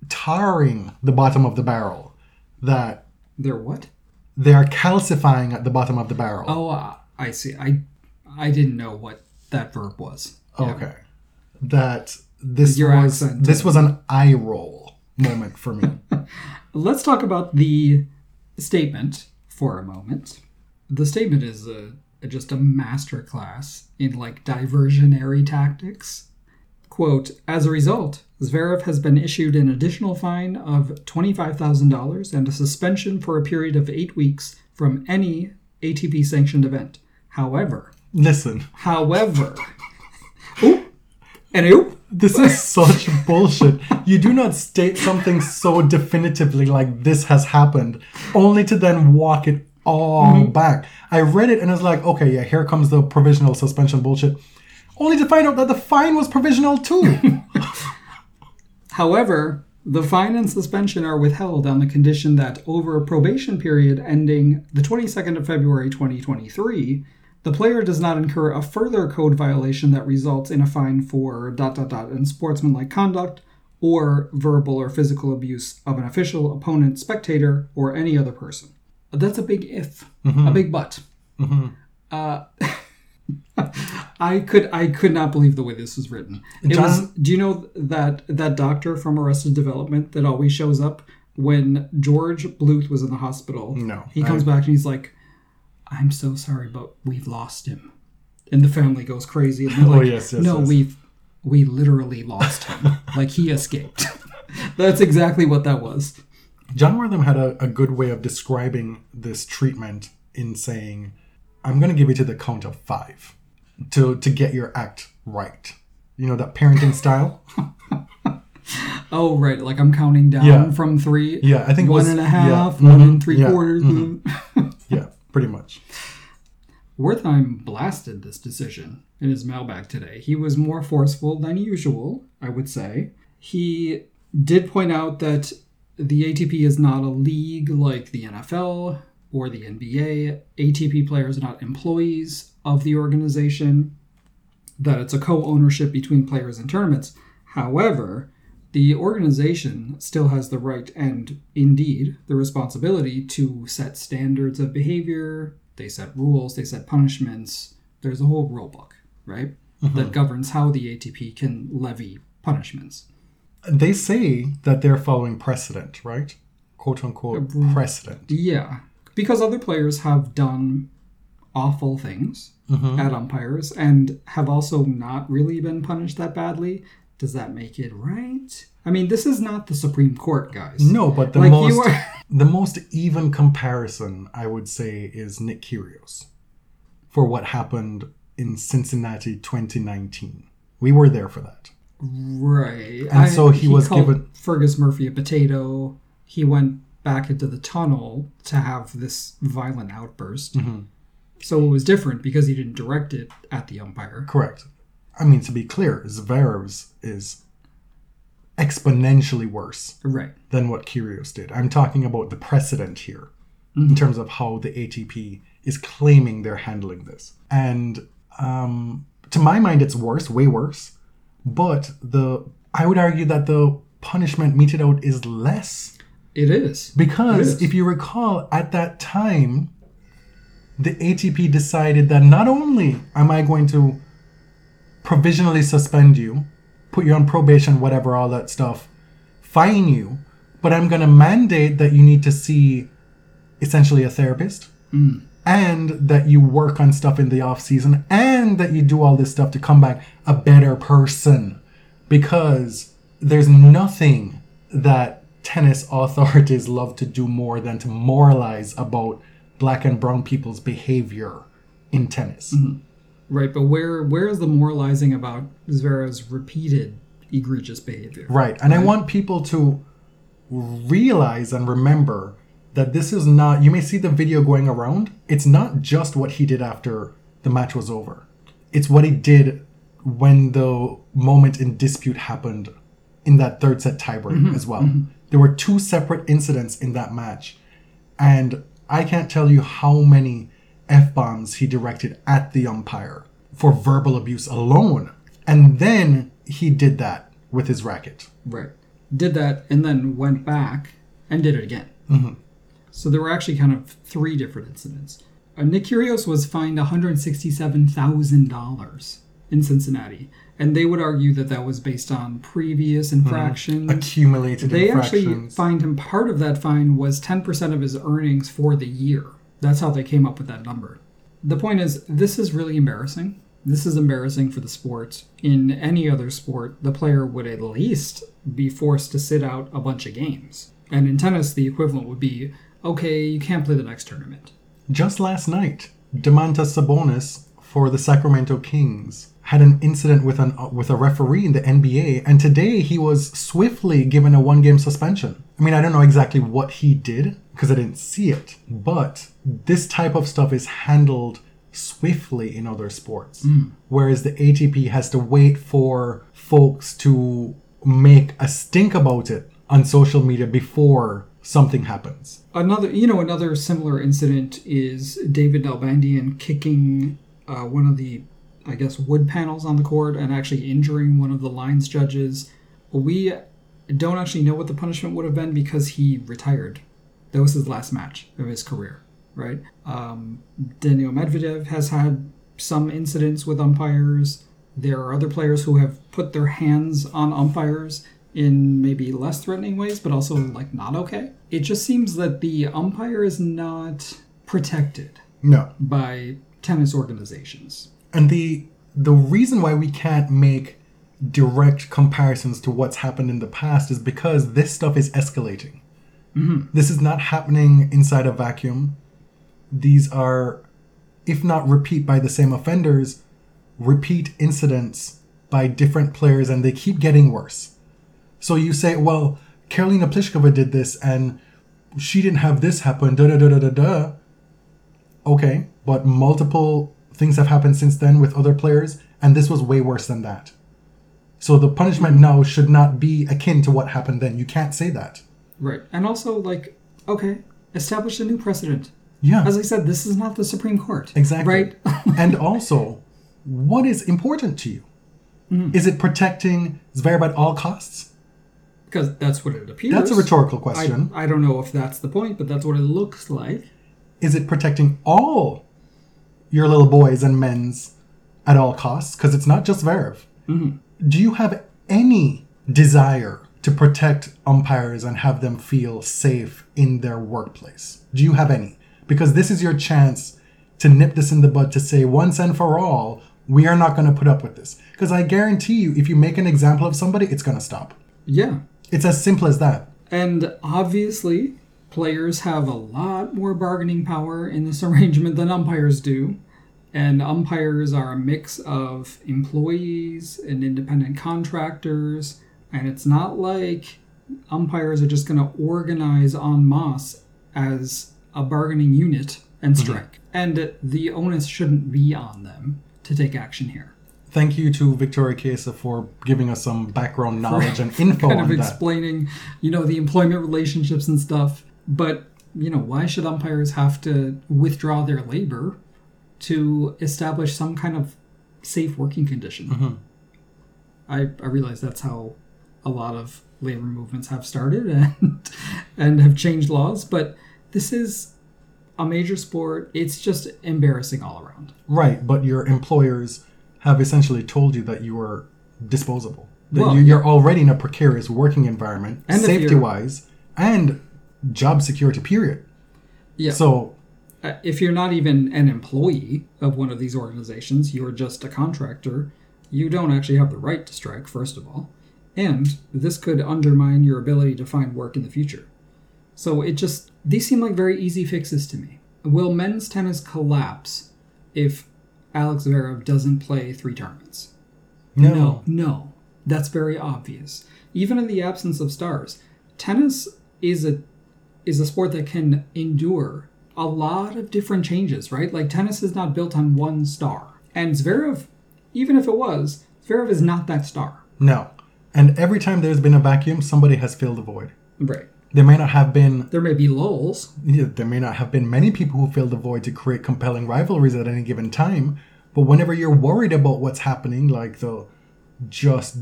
tarring the bottom of the barrel that They're what? they are calcifying at the bottom of the barrel. Oh, uh, I see. I I didn't know what that verb was. Yeah. Okay. That this Your was accent. this was an eye roll moment for me. Let's talk about the statement for a moment. The statement is a, just a masterclass in like diversionary tactics. Quote, as a result, Zverev has been issued an additional fine of $25,000 and a suspension for a period of eight weeks from any ATP sanctioned event. However, Listen, however, oop, and oop, this is such bullshit. You do not state something so definitively like this has happened, only to then walk it all mm-hmm. back. I read it and I was like, okay, yeah, here comes the provisional suspension bullshit. Only to find out that the fine was provisional too. However, the fine and suspension are withheld on the condition that over a probation period ending the 22nd of February 2023, the player does not incur a further code violation that results in a fine for dot dot dot unsportsmanlike conduct or verbal or physical abuse of an official, opponent, spectator, or any other person. That's a big if, a big but. Uh, I could I could not believe the way this was written. It John- was. Do you know that that doctor from Arrested Development that always shows up when George Bluth was in the hospital? No, he comes back and he's like, "I'm so sorry, but we've lost him," and the family goes crazy. And they're Oh, yes, yes, "No, yes. we've we literally lost him. like he escaped." That's exactly what that was. Jon Wertheim had a, a good way of describing this treatment in saying, I'm going to give you to the count of five to, to get your act right. You know, that parenting style? Oh right, like I'm counting down Yeah. from three. Yeah, I think it one was- and a half, yeah, one mhm, and three quarters. Yeah, pretty much. Wertheim blasted this decision in his mailbag today. He was more forceful than usual, I would say. He did point out that the ATP is not a league like the NFL or the NBA. ATP players are not employees of the organization, that it's a co ownership between players and tournaments. However, the organization still has the right and indeed the responsibility to set standards of behavior, they set rules, they set punishments. There's a whole rule book, right? That mm-hmm. governs how the ATP can levy punishments. They say that they're following precedent, right? Quote unquote uh, precedent. Yeah, because other players have done awful things mm-hmm. at umpires and have also not really been punished that badly. Does that make it right? I mean, this is not the Supreme Court, guys. No, but the Like, most are- the most even comparison I would say is Nick Kyrgios for what happened in Cincinnati 2019. We were there for that. Right. And so he was given- Fergus Murphy a potato. He went back into the tunnel to have this violent outburst. Mm-hmm. So it was different because he didn't direct it at the umpire. Correct. I mean, to be clear, Zverev's is exponentially worse Right. than what Kyrgios did. I'm talking about the precedent here in terms of how the ATP is claiming they're handling this. And um, to my mind, it's worse, way worse. But the I would argue that the punishment meted out is less It is. because It is. if you recall, at that time, the ATP decided that not only am I going to provisionally suspend you, put you on probation, whatever, all that stuff, fine you, but I'm going to mandate that you need to see essentially a therapist mm. and that you work on stuff in the off season and that you do all this stuff to come back a better person because there's nothing that tennis authorities love to do more than to moralize about black and brown people's behavior in tennis. Mm-hmm. Right, but where where is the moralizing about Zverev's repeated egregious behavior? Right. And I want people to realize and remember that this is not, you may see the video going around. It's not just what he did after the match was over, it's what he did when the moment in dispute happened in that third set tiebreak mm-hmm, as well. Mm-hmm. There were two separate incidents in that match. And I can't tell you how many F bombs he directed at the umpire for verbal abuse alone. And then he did that with his racket. Right. Did that and then went back and did it again. Mm-hmm. So there were actually kind of three different incidents. Uh, Nick Kyrgios was fined $167,000 in Cincinnati, and they would argue that that was based on previous infractions. Accumulated They actually infractions. fined him. Part of that fine was 10% of his earnings for the year. That's how they came up with that number. The point is, this is really embarrassing. This is embarrassing for the sport. In any other sport, the player would at least be forced to sit out a bunch of games. And in tennis, the equivalent would be okay, you can't play the next tournament. Just last night, Domantas Sabonis for the Sacramento Kings had an incident with an uh, with a referee in the NBA, and today he was swiftly given a one game suspension. I mean, I don't know exactly what he did because I didn't see it, but this type of stuff is handled swiftly in other sports, whereas the ATP has to wait for folks to make a stink about it on social media before something happens. Another, you know, another similar incident is David Nalbandian kicking uh, one of the, I guess, wood panels on the court and actually injuring one of the lines judges. We don't actually know what the punishment would have been because he retired. That was his last match of his career, right? Um, Daniil Medvedev has had some incidents with umpires. There are other players who have put their hands on umpires in maybe less threatening ways, but also like not okay. It just seems that the umpire is not protected No. by tennis organizations. And the the reason why we can't make direct comparisons to what's happened in the past is because this stuff is escalating. Mm-hmm. This is not happening inside a vacuum. These are, if not repeat by the same offenders, repeat incidents by different players, and they keep getting worse. So you say, well, Karolina Pliskova did this, and she didn't have this happen. Da da da da da da. Okay, but multiple things have happened since then with other players, and this was way worse than that. So the punishment now should not be akin to what happened then. You can't say that. Right. And also, like, okay, establish a new precedent. Yeah. As I said, this is not the Supreme Court. Exactly. Right? and also, what is important to you? Mm-hmm. Is it protecting Zverev at all costs? because that's what it appears. That's a rhetorical I, question. I don't know if that's the point, but that's what it looks like. Is it protecting all your little boys and men's at all costs? Because it's not just Zverev. Mm-hmm. Do you have any desire to protect umpires and have them feel safe in their workplace? Do you have any? Because this is your chance to nip this in the bud to say once and for all, we are not going to put up with this. Because I guarantee you, if you make an example of somebody, it's going to stop. Yeah. It's as simple as that. And obviously, players have a lot more bargaining power in this arrangement than umpires do. And umpires are a mix of employees and independent contractors. And it's not like umpires are just going to organize en masse as a bargaining unit and mm-hmm. strike. And the onus shouldn't be on them to take action here. Thank you to Victoria Kesa for giving us some background knowledge and info kind on of that. explaining, you know, the employment relationships and stuff. But, you know, why should umpires have to withdraw their labor to establish some kind of safe working condition? Mm-hmm. I, I realize that's how a lot of labor movements have started and and have changed laws, but this is a major sport. It's just embarrassing all around. Right, but your employers have essentially told you that you are disposable. That Well, you, you're already in a precarious working environment, safety wise, and job security, period. Yeah. So, Uh, if you're not even an employee of one of these organizations, you're just a contractor, you don't actually have the right to strike, first of all. And this could undermine your ability to find work in the future. So it just, these seem like very easy fixes to me. Will men's tennis collapse if Alex Zverev doesn't play three tournaments? no. No, no. That's very obvious. Even in the absence of stars, tennis is a is a sport that can endure a lot of different changes, right? Like tennis is not built on one star. And Zverev, even if it was, Zverev is not that star. No. And every time there's been a vacuum, somebody has filled the void. Right. There may not have been There may be lulls. yeah, there may not have been many people who filled the void to create compelling rivalries at any given time, but whenever you're worried about what's happening, like the just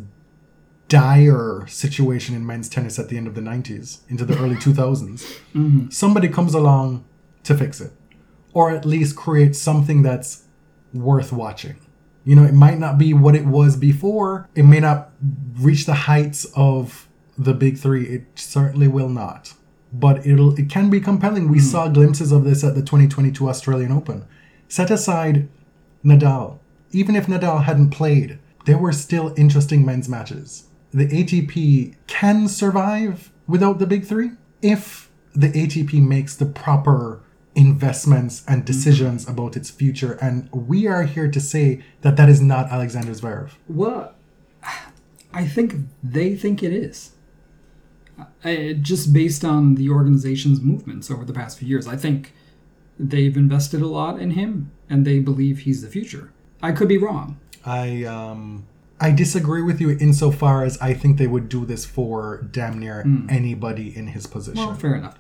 dire situation in men's tennis at the end of the 90s into the early 2000s, mm-hmm. somebody comes along to fix it, or at least create something that's worth watching. You know, it might not be what it was before. It may not reach the heights of the big three. It certainly will not. But it'll it can be compelling. We hmm. saw glimpses of this at the 2022 Australian Open. Set aside Nadal. Even if Nadal hadn't played, there were still interesting men's matches. The ATP can survive without the big three if the ATP makes the proper investments and decisions about its future. And we are here to say that that is not Alexander Zverev. Well, I think they think it is. I, just based on the organization's movements over the past few years, I think they've invested a lot in him and they believe he's the future. I could be wrong. I um I disagree with you insofar as I think they would do this for damn near anybody in his position. Well, fair enough.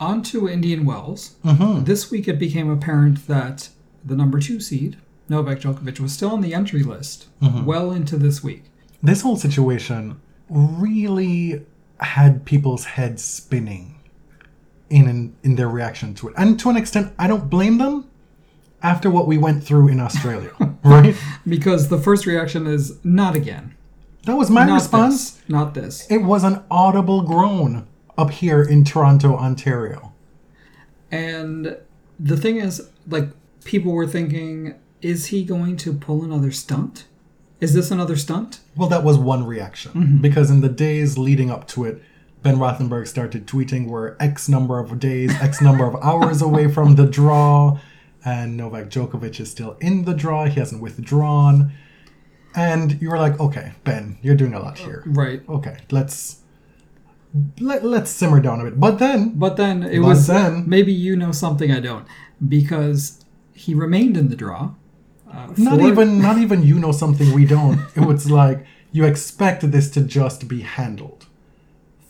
On to Indian Wells. Mhm. This week it became apparent that the number two seed, Novak Djokovic, was still on the entry list well into this week. This whole situation really had people's heads spinning in, in in their reaction to it. And to an extent, I don't blame them after what we went through in Australia, right? Because the first reaction is not again. That was my not response. This, not this. It was an audible groan up here in Toronto, Ontario. And the thing is, like, people were thinking, is he going to pull another stunt? Is this another stunt? Well, that was one reaction mm-hmm. because in the days leading up to it, Ben Rothenberg started tweeting we're X number of days, X number of hours away from the draw, and Novak Djokovic is still in the draw. He hasn't withdrawn. And you were like, okay, Ben, you're doing a lot here. Right. Okay, let's let, let's simmer down a bit. But then, But then it But was then- maybe you know something I don't because he remained in the draw. Uh, not for- even not even you know something we don't. It was like you expect this to just be handled.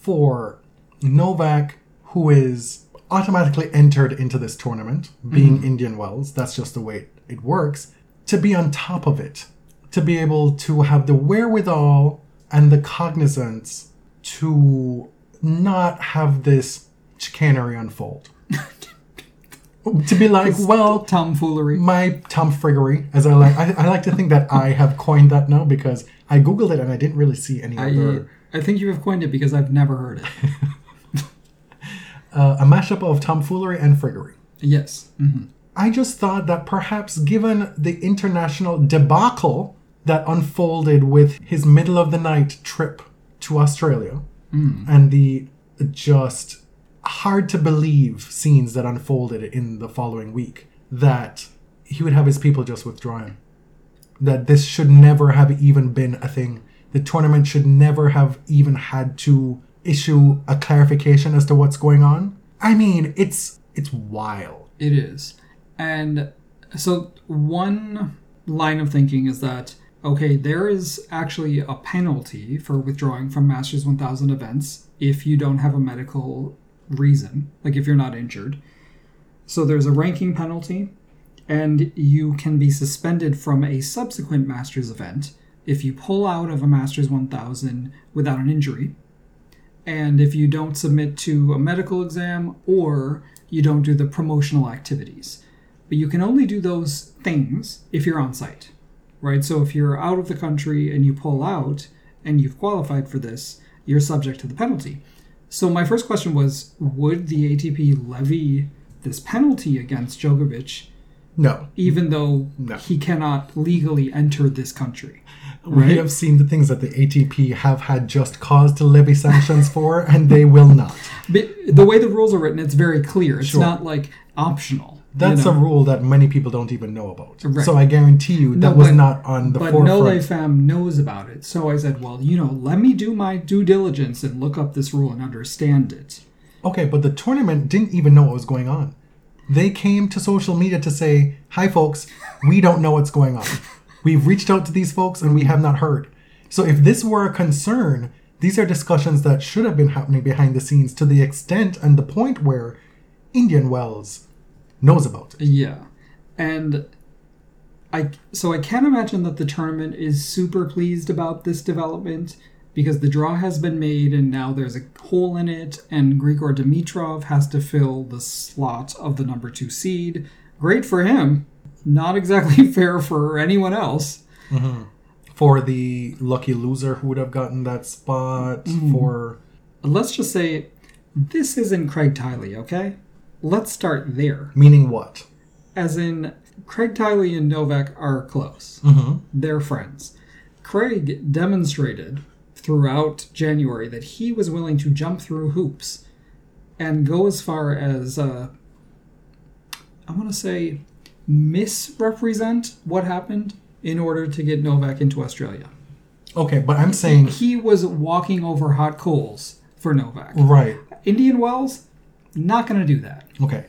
For Novak, who is automatically entered into this tournament, being mm-hmm. Indian Wells. That's just the way it, it works. To be on top of it, to be able to have the wherewithal and the cognizance to not have this chicanery unfold. to be like, well, Tomfoolery. my tomfriggery, as I like, I, I like to think that I have coined that now because I googled it and I didn't really see any I, other. I think you have coined it because I've never heard it. Uh, a mashup of tomfoolery and friggery. yes. hmm I just thought that perhaps given the international debacle that unfolded with his middle of the night trip to Australia and the just hard to believe scenes that unfolded in the following week, that he would have his people just withdraw him. That this should never have even been a thing. The tournament should never have even had to issue a clarification as to what's going on. I mean, it's it's wild. It is. And so one line of thinking is that okay, there is actually a penalty for withdrawing from Masters 1000 events if you don't have a medical reason, like if you're not injured. So there's a ranking penalty and you can be suspended from a subsequent Masters event if you pull out of a Masters 1000 without an injury and if you don't submit to a medical exam or you don't do the promotional activities. But you can only do those things if you're on site, right? So if you're out of the country and you pull out and you've qualified for this, you're subject to the penalty. So my first question was would the ATP levy this penalty against Djokovic No. even though No. he cannot legally enter this country? We have seen the things that the ATP have had just cause to levy sanctions for, and they will not. But the way the rules are written, it's very clear. It's Sure. not like optional. you That's know? a rule that many people don't even know about. Right. So I guarantee you that No, was not on the but forefront. Nole Fam knows about it. So I said, well, you know, let me do my due diligence and look up this rule and understand it. Okay, but the tournament didn't even know what was going on. They came to social media to say, "Hi, folks, we don't know what's going on. We've reached out to these folks and we have not heard." So if this were a concern, these are discussions that should have been happening behind the scenes to the extent and the point where Indian Wells knows about it. Yeah. And I so I can't imagine that the tournament is super pleased about this development because the draw has been made and now there's a hole in it and Grigor Dimitrov has to fill the slot of the number 2 seed. Great for him. Not exactly fair for anyone else. For the lucky loser who would have gotten that spot, Mm-hmm. for Let's just say this isn't Craig Tiley, okay? Let's start there. meaning what? As in, Craig Tiley and Novak are close. Mm-hmm. They're friends. Craig demonstrated throughout January that he was willing to jump through hoops and go as far as, uh, I want to say, misrepresent what happened in order to get Novak into Australia. Okay, but I'm saying He was walking over hot coals for Novak. right. Indian Wells, not going to do that. Okay.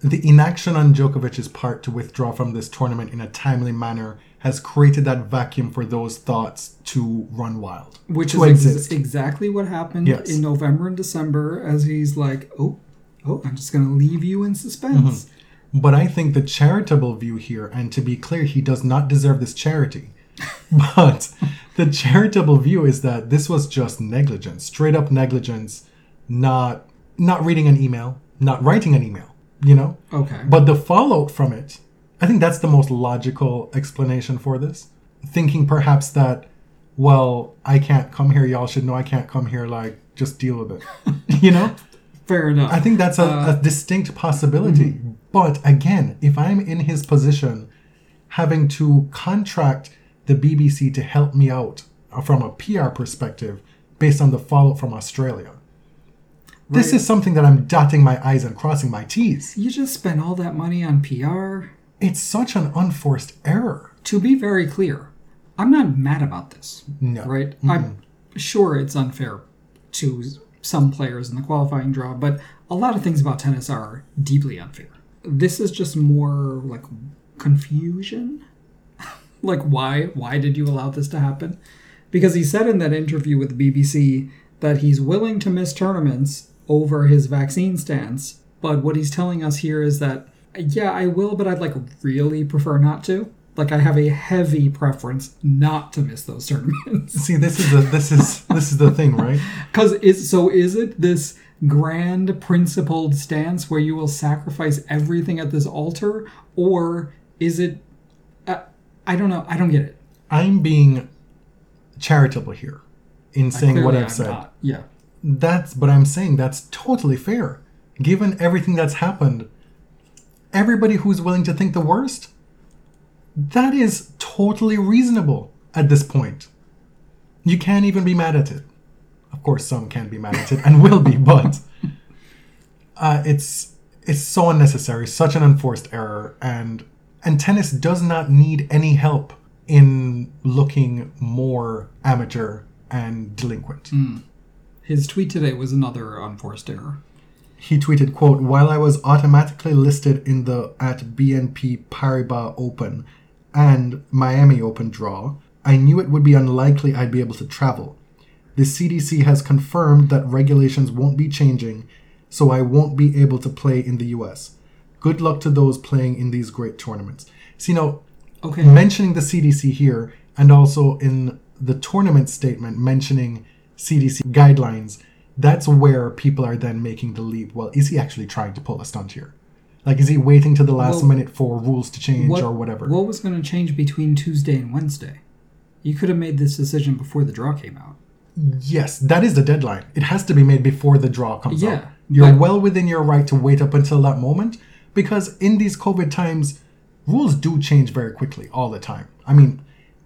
The inaction on Djokovic's part to withdraw from this tournament in a timely manner has created that vacuum for those thoughts to run wild. Which is ex- exactly what happened Yes. in November and December as he's like, oh, oh, I'm just going to leave you in suspense. Mm-hmm. But I think the charitable view here, and to be clear, he does not deserve this charity. but the charitable view is that this was just negligence, straight up negligence, not not reading an email, not writing an email, you know? Okay. But the fallout from it, I think that's the most logical explanation for this. Thinking perhaps that, well, I can't come here, y'all should know I can't come here, like, just deal with it. you know? Fair enough. I think that's a, Uh, a distinct possibility. But again, if I'm in his position, having to contract the BBC to help me out from a PR perspective based on the fallout from Australia, this is something that I'm dotting my I's and crossing my T's. you just spent all that money on PR. It's such an unforced error. To be very clear, I'm not mad about this. No. Right? Mm-hmm. I'm sure it's unfair to some players in the qualifying draw, but a lot of things about tennis are deeply unfair. This is just more like confusion. like why why did you allow this to happen? Because he said in that interview with the BBC that he's willing to miss tournaments over his vaccine stance But what he's telling us here is that, yeah, I will, but I'd like really prefer not to. Like I have a heavy preference not to miss those tournaments. See, this is the this is this is the thing, right? Because is so is it this grand principled stance where you will sacrifice everything at this altar, or is it? Uh, I don't know. I don't get it. I'm being charitable here in saying what I've I'm said. not. Yeah. That's but I'm saying that's totally fair. Given everything that's happened, everybody who's willing to think the worst, that is totally reasonable at this point. You can't even be mad at it. Of course, some can be mad at it and will be, but uh, it's it's so unnecessary, such an unforced error, and and tennis does not need any help in looking more amateur and delinquent. His tweet today was another unforced error. He tweeted quote while i was automatically listed in the at bnp paribas open and miami open draw i knew it would be unlikely i'd be able to travel. The cdc has confirmed that regulations won't be changing so i won't be able to play in the us good luck to those playing in these great tournaments. See now Okay. mentioning the CDC here and also in the tournament statement mentioning CDC guidelines, that's where people are then making the leap. Well, is he actually trying to pull a stunt here? Like, is he waiting to the last Well, minute for rules to change what, or whatever? What was going to change between Tuesday and Wednesday? You could have made this decision before the draw came out. yes, that is the deadline. It has to be made before the draw comes Yeah, out. You're but- well within your right to wait up until that moment because in these COVID times, rules do change very quickly all the time. I mean,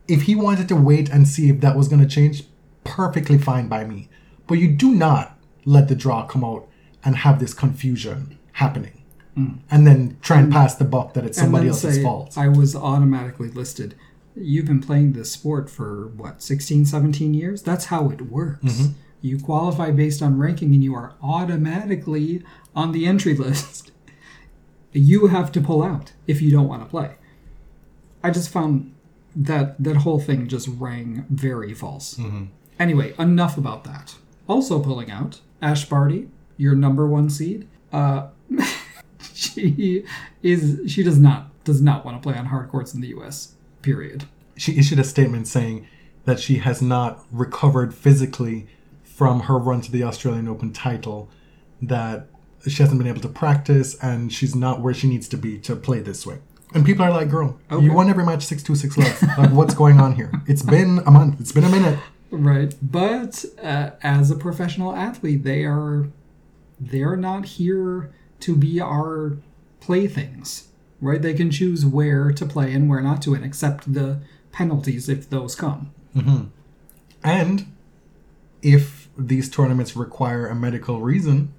if he wanted to wait and see if that was going to change, perfectly fine by me. But you do not let the draw come out and have this confusion happening. And then try and pass the buck that it's somebody Hmm. and else's fault. I was automatically listed. You've been playing this sport for what, 16, 17 years? That's how it works. Mm-hmm. You qualify based on ranking and you are automatically on the entry list. You have to pull out if you don't want to play. I just found that that whole thing just rang very false. Mm-hmm. Anyway, enough about that. Also pulling out, Ash Barty, your number one seed. Uh, she is she does not does not want to play on hard courts in the U.S. Period. she issued a statement saying that she has not recovered physically from her run to the Australian Open title, that she hasn't been able to practice, and she's not where she needs to be to play this way. And people are like, "Girl, Okay. you won every match six two six love. Like, what's going on here? It's been a month. It's been a minute. Right, but uh, as a professional athlete, they are they're not here to be our playthings. Right? They can choose where to play and where not to, and accept the penalties if those come. And if these tournaments require a medical reason,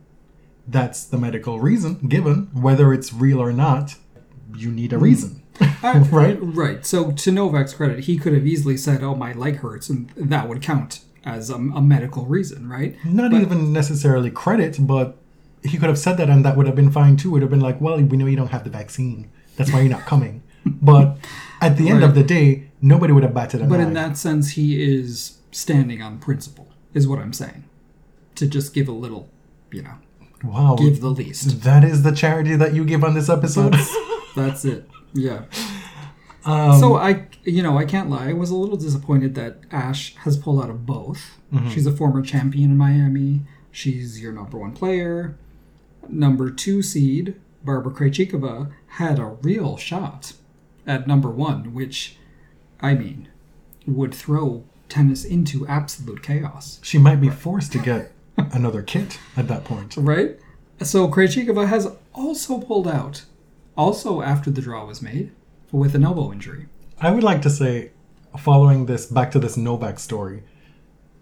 that's the medical reason given, whether it's real or not. You need a reason, right? Right. So to Novak's credit, he could have easily said, "Oh, my leg hurts," and that would count as a, a medical reason, right? not But- even necessarily credit, but he could have said that and that would have been fine too. It would have been like, well, we know you don't have the vaccine. That's why you're not coming. but at the end of the day, nobody would have batted an But eye. in that sense, he is standing on principle, is what I'm saying. To just give a little, you know, wow, give the least. that is the charity that you give on this episode. That's, that's it. Yeah. Um, so I, you know, I can't lie. I was a little disappointed that Ash has pulled out of both. Mm-hmm. She's a former champion in Miami. She's your number one player. Number two seed, Barbara Krejcikova, had a real shot at number one, which, I mean, would throw tennis into absolute chaos. she might be forced to get another kit at that point. Right? So Krejcikova has also pulled out, also after the draw was made, with an elbow injury. I would like to say, following this, back to this Novak story,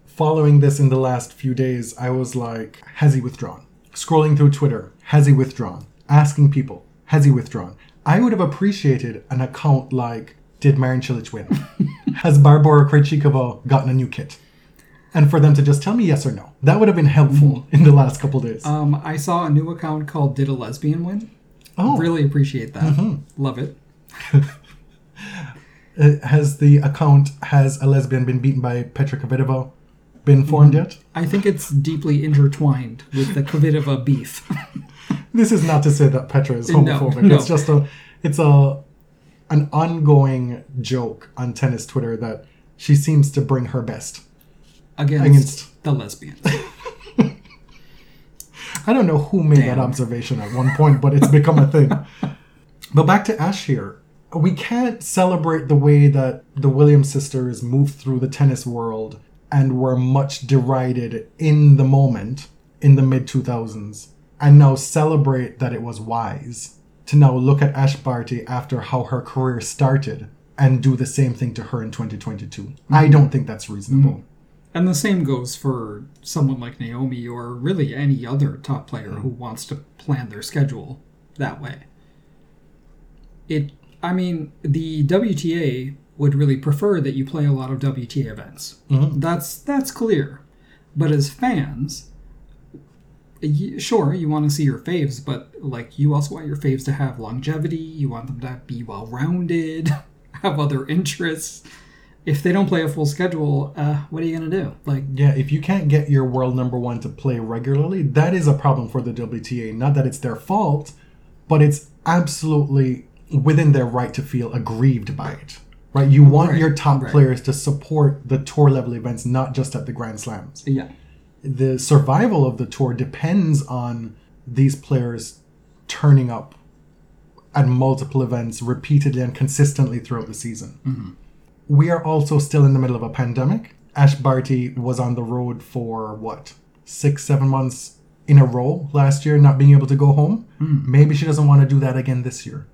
following this in the last few days, I was like, has he withdrawn? Scrolling through Twitter, has he withdrawn? Asking people, has he withdrawn? I would have appreciated an account like, did Marin Cilic win? has Barbara Krejcikova gotten a new kit? And for them to just tell me yes or no. That would have been helpful in the last couple days. Um, I saw a new account called Did a Lesbian Win? Oh, Really appreciate that. Love it. uh, has the account, has a lesbian been beaten by Petra Kvitova been formed yet? I think it's deeply intertwined with the Kvitova beef. this is not to say that Petra is No, homophobic. no. It's just a it's a an ongoing joke on tennis Twitter that she seems to bring her best. against, Against- the lesbians. I don't know who made that observation at one point, but it's become a thing. But back to Ash here. We can't celebrate the way that the Williams sisters moved through the tennis world and were much derided in the moment in the mid 2000s and now celebrate that it was wise to now look at Ash Barty after how her career started and do the same thing to her in 2022. I mm-hmm. don't think that's reasonable. And the same goes for someone like Naomi or really any other top player who wants to plan their schedule that way. It I mean, the WTA would really prefer that you play a lot of WTA events. Mm-hmm. That's that's clear. But as fans, sure, you want to see your faves, but like you also want your faves to have longevity, you want them to be well-rounded, have other interests if they don't play a full schedule, uh, what are you gonna do? Like, Yeah, if you can't get your world number one to play regularly, that is a problem for the WTA. Not that it's their fault, but it's absolutely within their right to feel aggrieved by it. Right? You want Right, your top right. players to support the tour level events, not just at the Grand Slams. yeah, The survival of the tour depends on these players turning up at multiple events repeatedly and consistently throughout the season. We are also still in the middle of a pandemic. Ash Barty was on the road for what, six, seven months in a row last year, not being able to go home. Hmm. Maybe she doesn't want to do that again this year.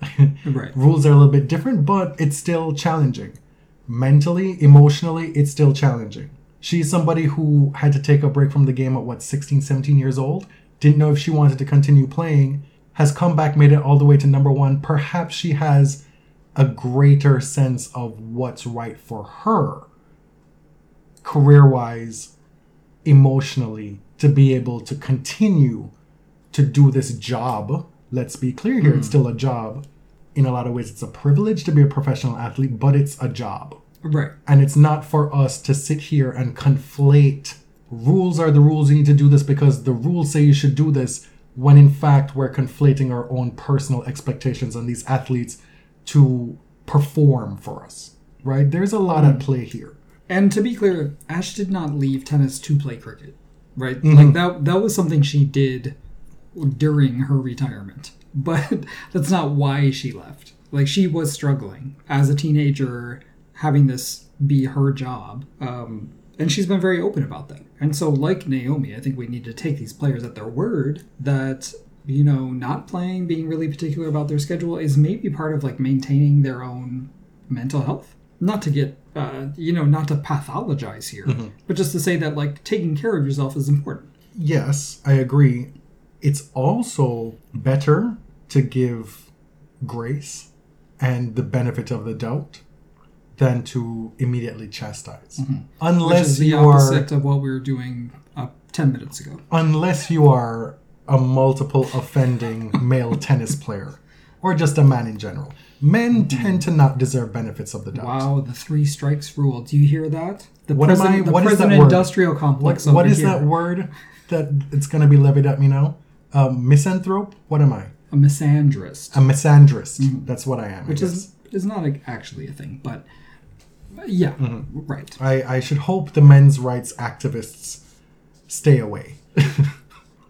right. Rules are a little bit different, but it's still challenging. Mentally, emotionally, it's still challenging. She's somebody who had to take a break from the game at what, 16, 17 years old? Didn't know if she wanted to continue playing, has come back, made it all the way to number one. Perhaps she has a greater sense of what's right for her, career wise, emotionally, to be able to continue to do this job. Let's be clear here, it's hmm. still a job. In a lot of ways, it's a privilege to be a professional athlete, but it's a job. Right. And it's not for us to sit here and conflate rules are the rules, you need to do this because the rules say you should do this, when in fact we're conflating our own personal expectations on these athletes to perform for us. Right? There's a lot at play here. And to be clear, Ash did not leave tennis to play cricket. Right. Like that. That was something she did during her retirement, but that's not why she left. Like she was struggling as a teenager, having this be her job. Um, and she's been very open about that. And so, like Naomi, I think we need to take these players at their word that, you know, not playing, being really particular about their schedule is maybe part of like maintaining their own mental health. Not to get, uh, you know, not to pathologize here, but just to say that like taking care of yourself is important. Yes, I agree. It's also better to give grace and the benefit of the doubt than to immediately chastise. Which Unless is the you opposite are of what we were doing uh, 10 minutes ago. unless you are a multiple offending male tennis player or just a man in general. Men tend to not deserve benefits of the doubt. Wow, the three strikes rule. Do you hear that? The What am prison, I- the what is that word? industrial complex. What, what is here. that word that it's going to be levied at me now? Um, misanthrope? What am I? A misandrist. A misandrist. That's what I am. Mm-hmm. which guess. is is not a, actually a thing, but yeah, Mm-hmm. right. I, I should hope the men's rights activists stay away.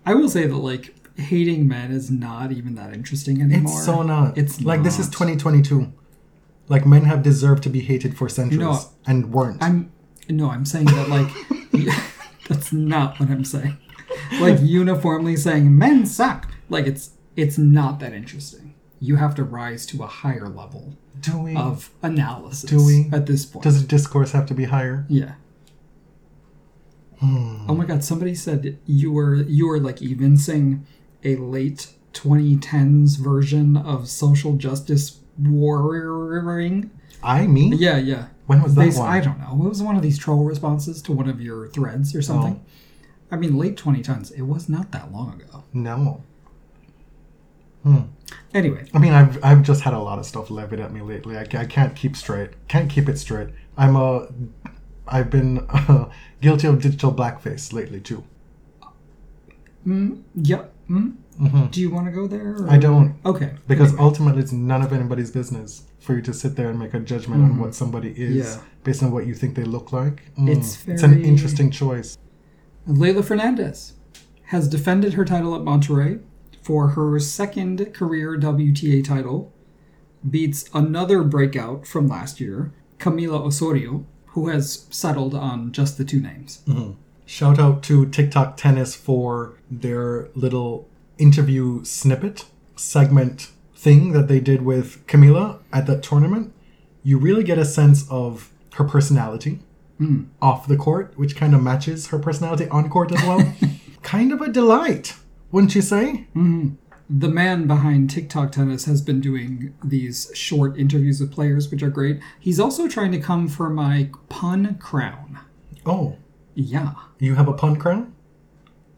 I will say that like hating men is not even that interesting anymore. It's so not. It's like this is 2022. Like men have deserved to be hated for centuries No, and weren't. I'm no, I'm saying that like that's not what I'm saying. Like uniformly saying men suck. Like it's it's not that interesting. You have to rise to a higher level we? of analysis Do we? at this point. Does the discourse have to be higher? Yeah. Oh my god, somebody said you were you were like evincing a late 2010s version of social justice warring. I mean, Yeah, yeah. When was that They- one? I don't know. It was one of these troll responses to one of your threads or something. Oh. I mean, late 2010s. It was not that long ago. No. Hmm. Anyway, I mean, I've I've just had a lot of stuff levied at me lately. I, I can't keep straight. Can't keep it straight. I'm a. I've been uh, guilty of digital blackface lately too. yep. Mm, Do you want to go there? or- I don't. Okay. Because Anyway. ultimately, it's none of anybody's business for you to sit there and make a judgment on what somebody is Mm-hmm. Yeah. based on what you think they look like. Mm. It's it's an interesting choice. Leylah Fernandez has defended her title at Monterrey for her second career WTA title, beats another breakout from last year, Camila Osorio, who has settled on just the two names. Mm-hmm. Shout out to TikTok Tennis for their little interview snippet segment thing that they did with Camila at that tournament. You really get a sense of her personality hmm. off the court, which kind of matches her personality on court as well. kind of a delight, wouldn't you say? Mm-hmm. The man behind TikTok Tennis has been doing these short interviews with players, which are great. He's also trying to come for my pun crown. Oh, Yeah. you have a pun crown?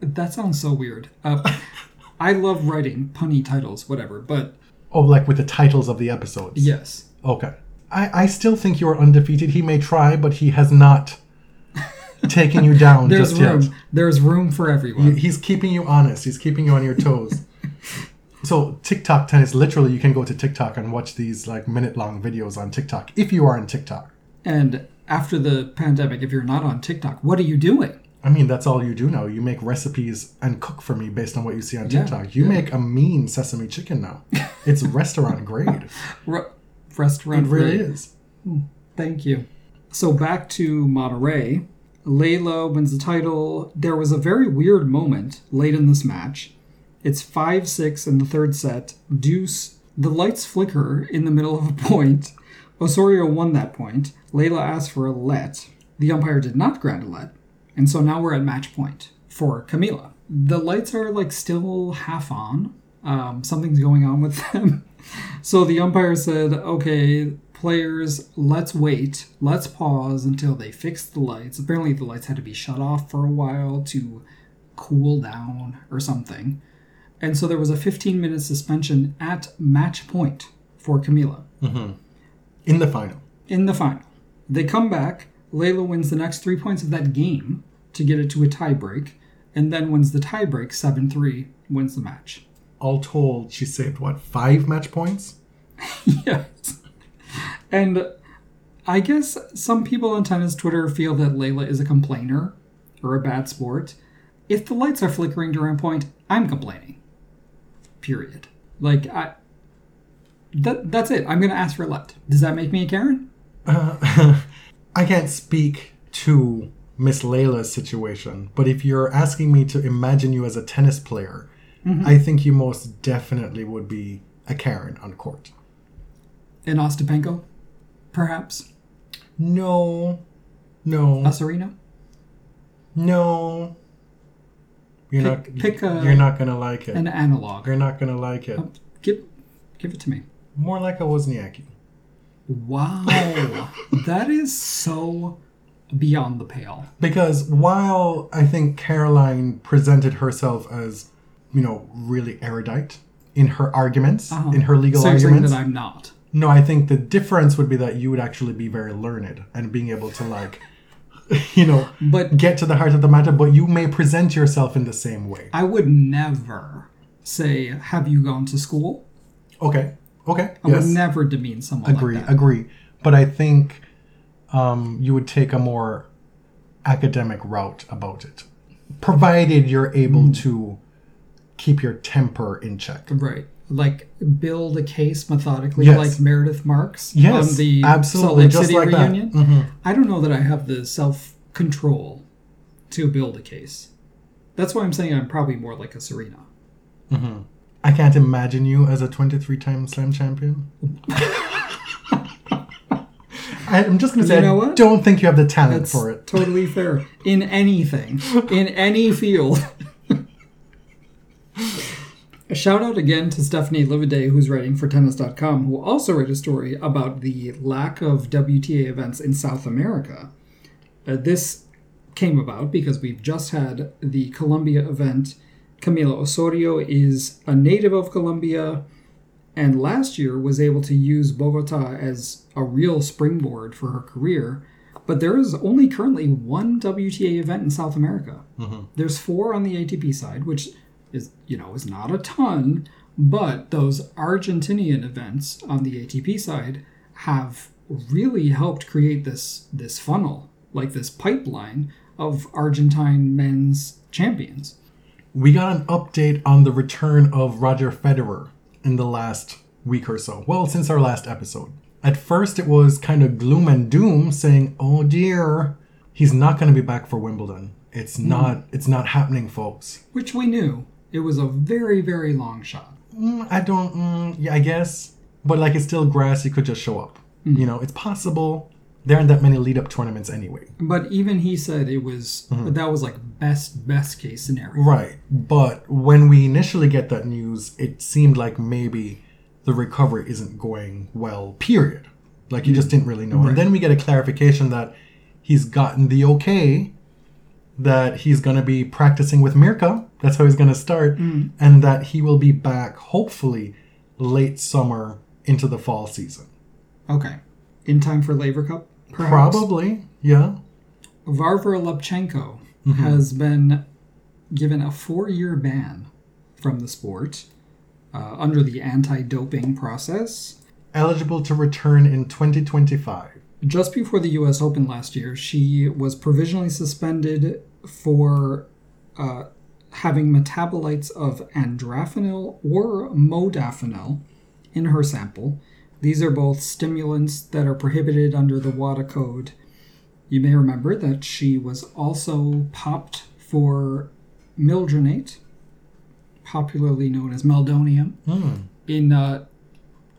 That sounds so weird. Uh, I love writing punny titles, whatever, but Oh, like with the titles of the episodes? yes. Okay. I, I still think you are undefeated. He may try, but he has not taken you down There's just room. yet. There's room for everyone. He's keeping you honest. He's keeping you on your toes. So TikTok tennis, literally, you can go to TikTok and watch these like minute long videos on TikTok if you are on TikTok. And after the pandemic, if you're not on TikTok, what are you doing? I mean, that's all you do now. You make recipes and cook for me based on what you see on Yeah, TikTok. You yeah. make a mean sesame chicken now. It's restaurant grade. Re- restaurant It really grade. is. Hmm, thank you. So back to Monterrey. Leylah wins the title. There was a very weird moment late in this match. It's 5 6 in the third set. Deuce. The lights flicker in the middle of a point. Osorio won that point. Leylah asked for a let. The umpire did not grant a let. And so now we're at match point for Camila. The lights are like still half on. Um, something's going on with them. So the umpire said, okay, players, let's wait. Let's pause until they fix the lights. Apparently, the lights had to be shut off for a while to cool down or something. And so there was a 15 minute suspension at match point for Camila mm-hmm. In the final. in the final. They come back. Leylah wins the next three points of that game to get it to a tiebreak, and then wins the tiebreak 7 3, wins the match. All told, she saved what, five match points? yes. And I guess some people on tennis Twitter feel that Leylah is a complainer or a bad sport. If the lights are flickering during a point, I'm complaining. Period. Like I that that's it. I'm gonna ask for a let. Does that make me a Karen? Uh, I can't speak to Miss Leylah's situation, but if you're asking me to imagine you as a tennis player, mm-hmm. I think you most definitely would be a Karen on court. In Ostapenko? Perhaps? No, no, A Serena? no. You're Pick- not. pick a- you're not gonna like it. An analog. You're not gonna like it. Give give it to me. More like a Wozniacki. Wow. that is so beyond the pale. Because while I think Caroline presented herself as, you know, really erudite in her arguments, Uh-huh. in her legal so arguments, that I'm not. no, I think the difference would be that you would actually be very learned and being able to like, you know, But get to the heart of the matter. But you may present yourself in the same way. I would never say, "Have you gone to school?" Okay, okay, I yes, would never demean someone agree, like that. agree. But I think um, you would take a more academic route about it, provided you're able Hmm. to keep your temper in check. Right. Like build a case methodically, Yes. like Meredith Marks Yes, on the absolutely, Salt Lake City like reunion. Mhm. I don't know that I have the self control to build a case. That's why I'm saying I'm probably more like a Serena. I can't imagine you as a 23-time slam champion. I- I'm just gonna say You know I what? don't think you have the talent That's for it. totally fair. In anything, in any field. a shout out again to Stephanie Livaudais, who's writing for tennis.com, who also wrote a story about the lack of WTA events in South America. Uh, this came about because we've just had the Colombia event. Camila Osorio is a native of Colombia and last year was able to use Bogota as a real springboard for her career. But there is only currently one WTA event in South America. There's four on the ATP side, which is you know is not a ton, but those Argentinian events on the ATP side have really helped create this this funnel, like this pipeline of Argentine men's champions. We got an update on the return of Roger Federer in the last week or so. Well, since our last episode. At first, it was kind of gloom and doom, saying, "Oh dear, he's not going to be back for Wimbledon. It's hmm. not. It's not happening, folks." Which we knew. It was a very, very long shot. Mm, I don't. Mm, yeah, I guess. But like, it's still grass. He could just show up. You know, it's possible. There aren't that many lead-up tournaments anyway. But even he said it was that was like best best case scenario. Right. But when we initially get that news, it seemed like maybe the recovery isn't going well, period. Like you just didn't really know. And then we get a clarification that he's gotten the okay, that he's going to be practicing with Mirka. That's how he's going to start. And that he will be back, hopefully, late summer into the fall season. Okay. In time for Laver Cup? Perhaps? Probably. Yeah. Varvara Lepchenko has been given a four year ban from the sport uh, under the anti doping process. Eligible to return in 2025. Just before the US Open last year, she was provisionally suspended for uh, having metabolites of adrafinil or modafinil in her sample. These are both stimulants that are prohibited under the WADA code. You may remember that she was also popped for mildronate, popularly known as meldonium, in uh,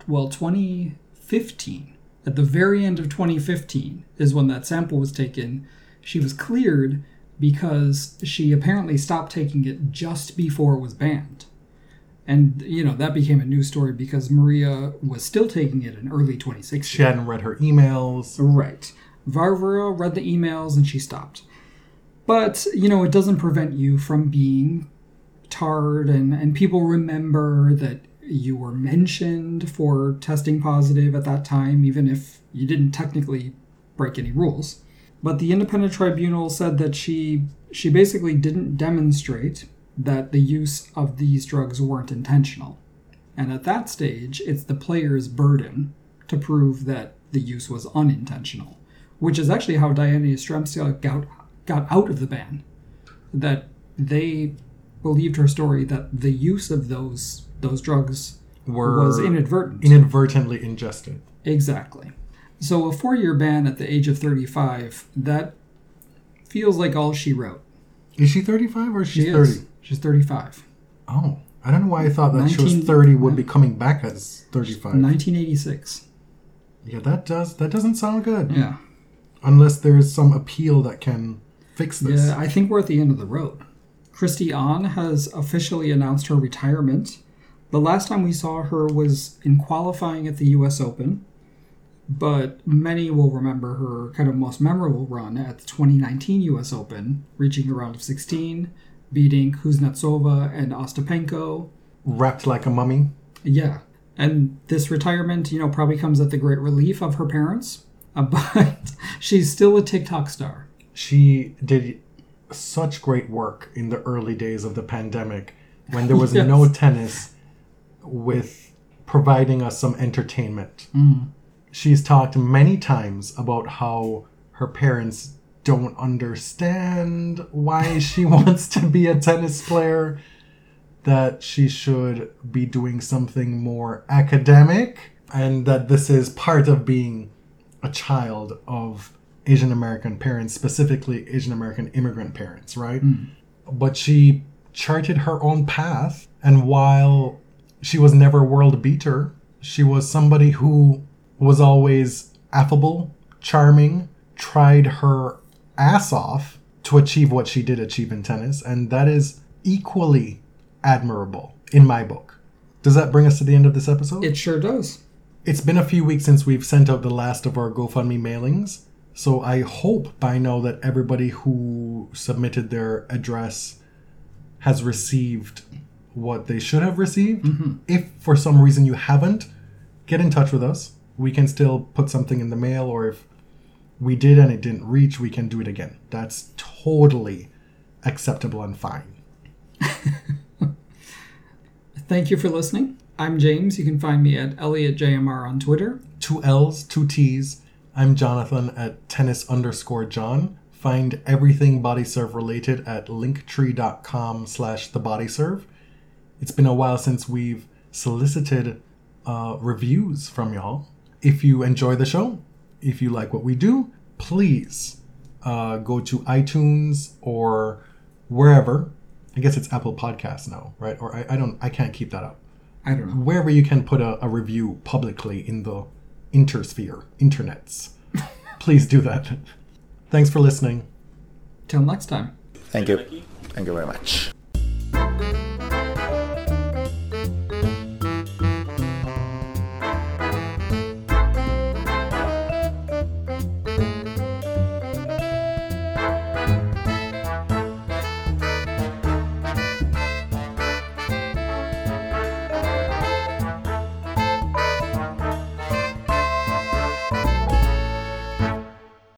well 2015. At the very end of 2015 is when that sample was taken. She was cleared because she apparently stopped taking it just before it was banned. And you know that became a news story because Maria was still taking it in early 2016. She hadn't read her emails. Right. Varvara read the emails and she stopped. But, you know, it doesn't prevent you from being tarred, and, and people remember that you were mentioned for testing positive at that time, even if you didn't technically break any rules. But the independent tribunal said that she she basically didn't demonstrate that the use of these drugs weren't intentional. And at that stage, it's the player's burden to prove that the use was unintentional, which is actually how Diana Yastremska got, got out of the ban. That they believed her story that the use of those those drugs Were was inadvertent. inadvertently ingested. Exactly. So a four-year ban at the age of 35, that feels like all she wrote. Is she 35 or is she She 30? is. She's 35. Oh, I don't know why I thought that she was 30 would be coming back as 35. 1986. Yeah, that does that doesn't sound good. Yeah. Unless there's some appeal that can fix this. Yeah, I think we're at the end of the road. Kristie Ahn has officially announced her retirement. The last time we saw her was in qualifying at the US Open, but many will remember her kind of most memorable run at the 2019 US Open, reaching the round of 16, beating Kuznetsova and Ostapenko. Wrapped like a mummy. Yeah. And this retirement, you know, probably comes at the great relief of her parents, but she's still a TikTok star. She did such great work in the early days of the pandemic when there was Yes. no tennis with providing us some entertainment. Mm. She's talked many times about how her parents don't understand why she wants to be a tennis player, that she should be doing something more academic, and that this is part of being a child of Asian American parents, specifically Asian American immigrant parents, right? Mm. But she charted her own path, and while she was never a world beater, she was somebody who was always affable, charming, tried her ass off to achieve what she did achieve in tennis, and that is equally admirable in my book. Does that bring us to the end of this episode? It sure does. It's been a few weeks since we've sent out the last of our GoFundMe mailings, so I hope by now that everybody who submitted their address has received what they should have received. Mm-hmm. If for some reason you haven't, get in touch with us. We can still put something in the mail, or if we did and it didn't reach, we can do it again. That's totally acceptable and fine. Thank you for listening. I'm James. You can find me at ElliotJMR on Twitter. Two L's, two T's. I'm Jonathan at tennis underscore John. Find everything body serve related at linktree.com slash the body serve. It's been a while since we've solicited uh, reviews from y'all. If you enjoy the show, if you like what we do, please uh, go to iTunes or wherever. I guess it's Apple Podcasts now, right? Or I, I don't, I can't keep that up. I don't know. Wherever you can put a, a review publicly in the intersphere, internets, please do that. Thanks for listening. Till next time. Thank you. Thank you very much.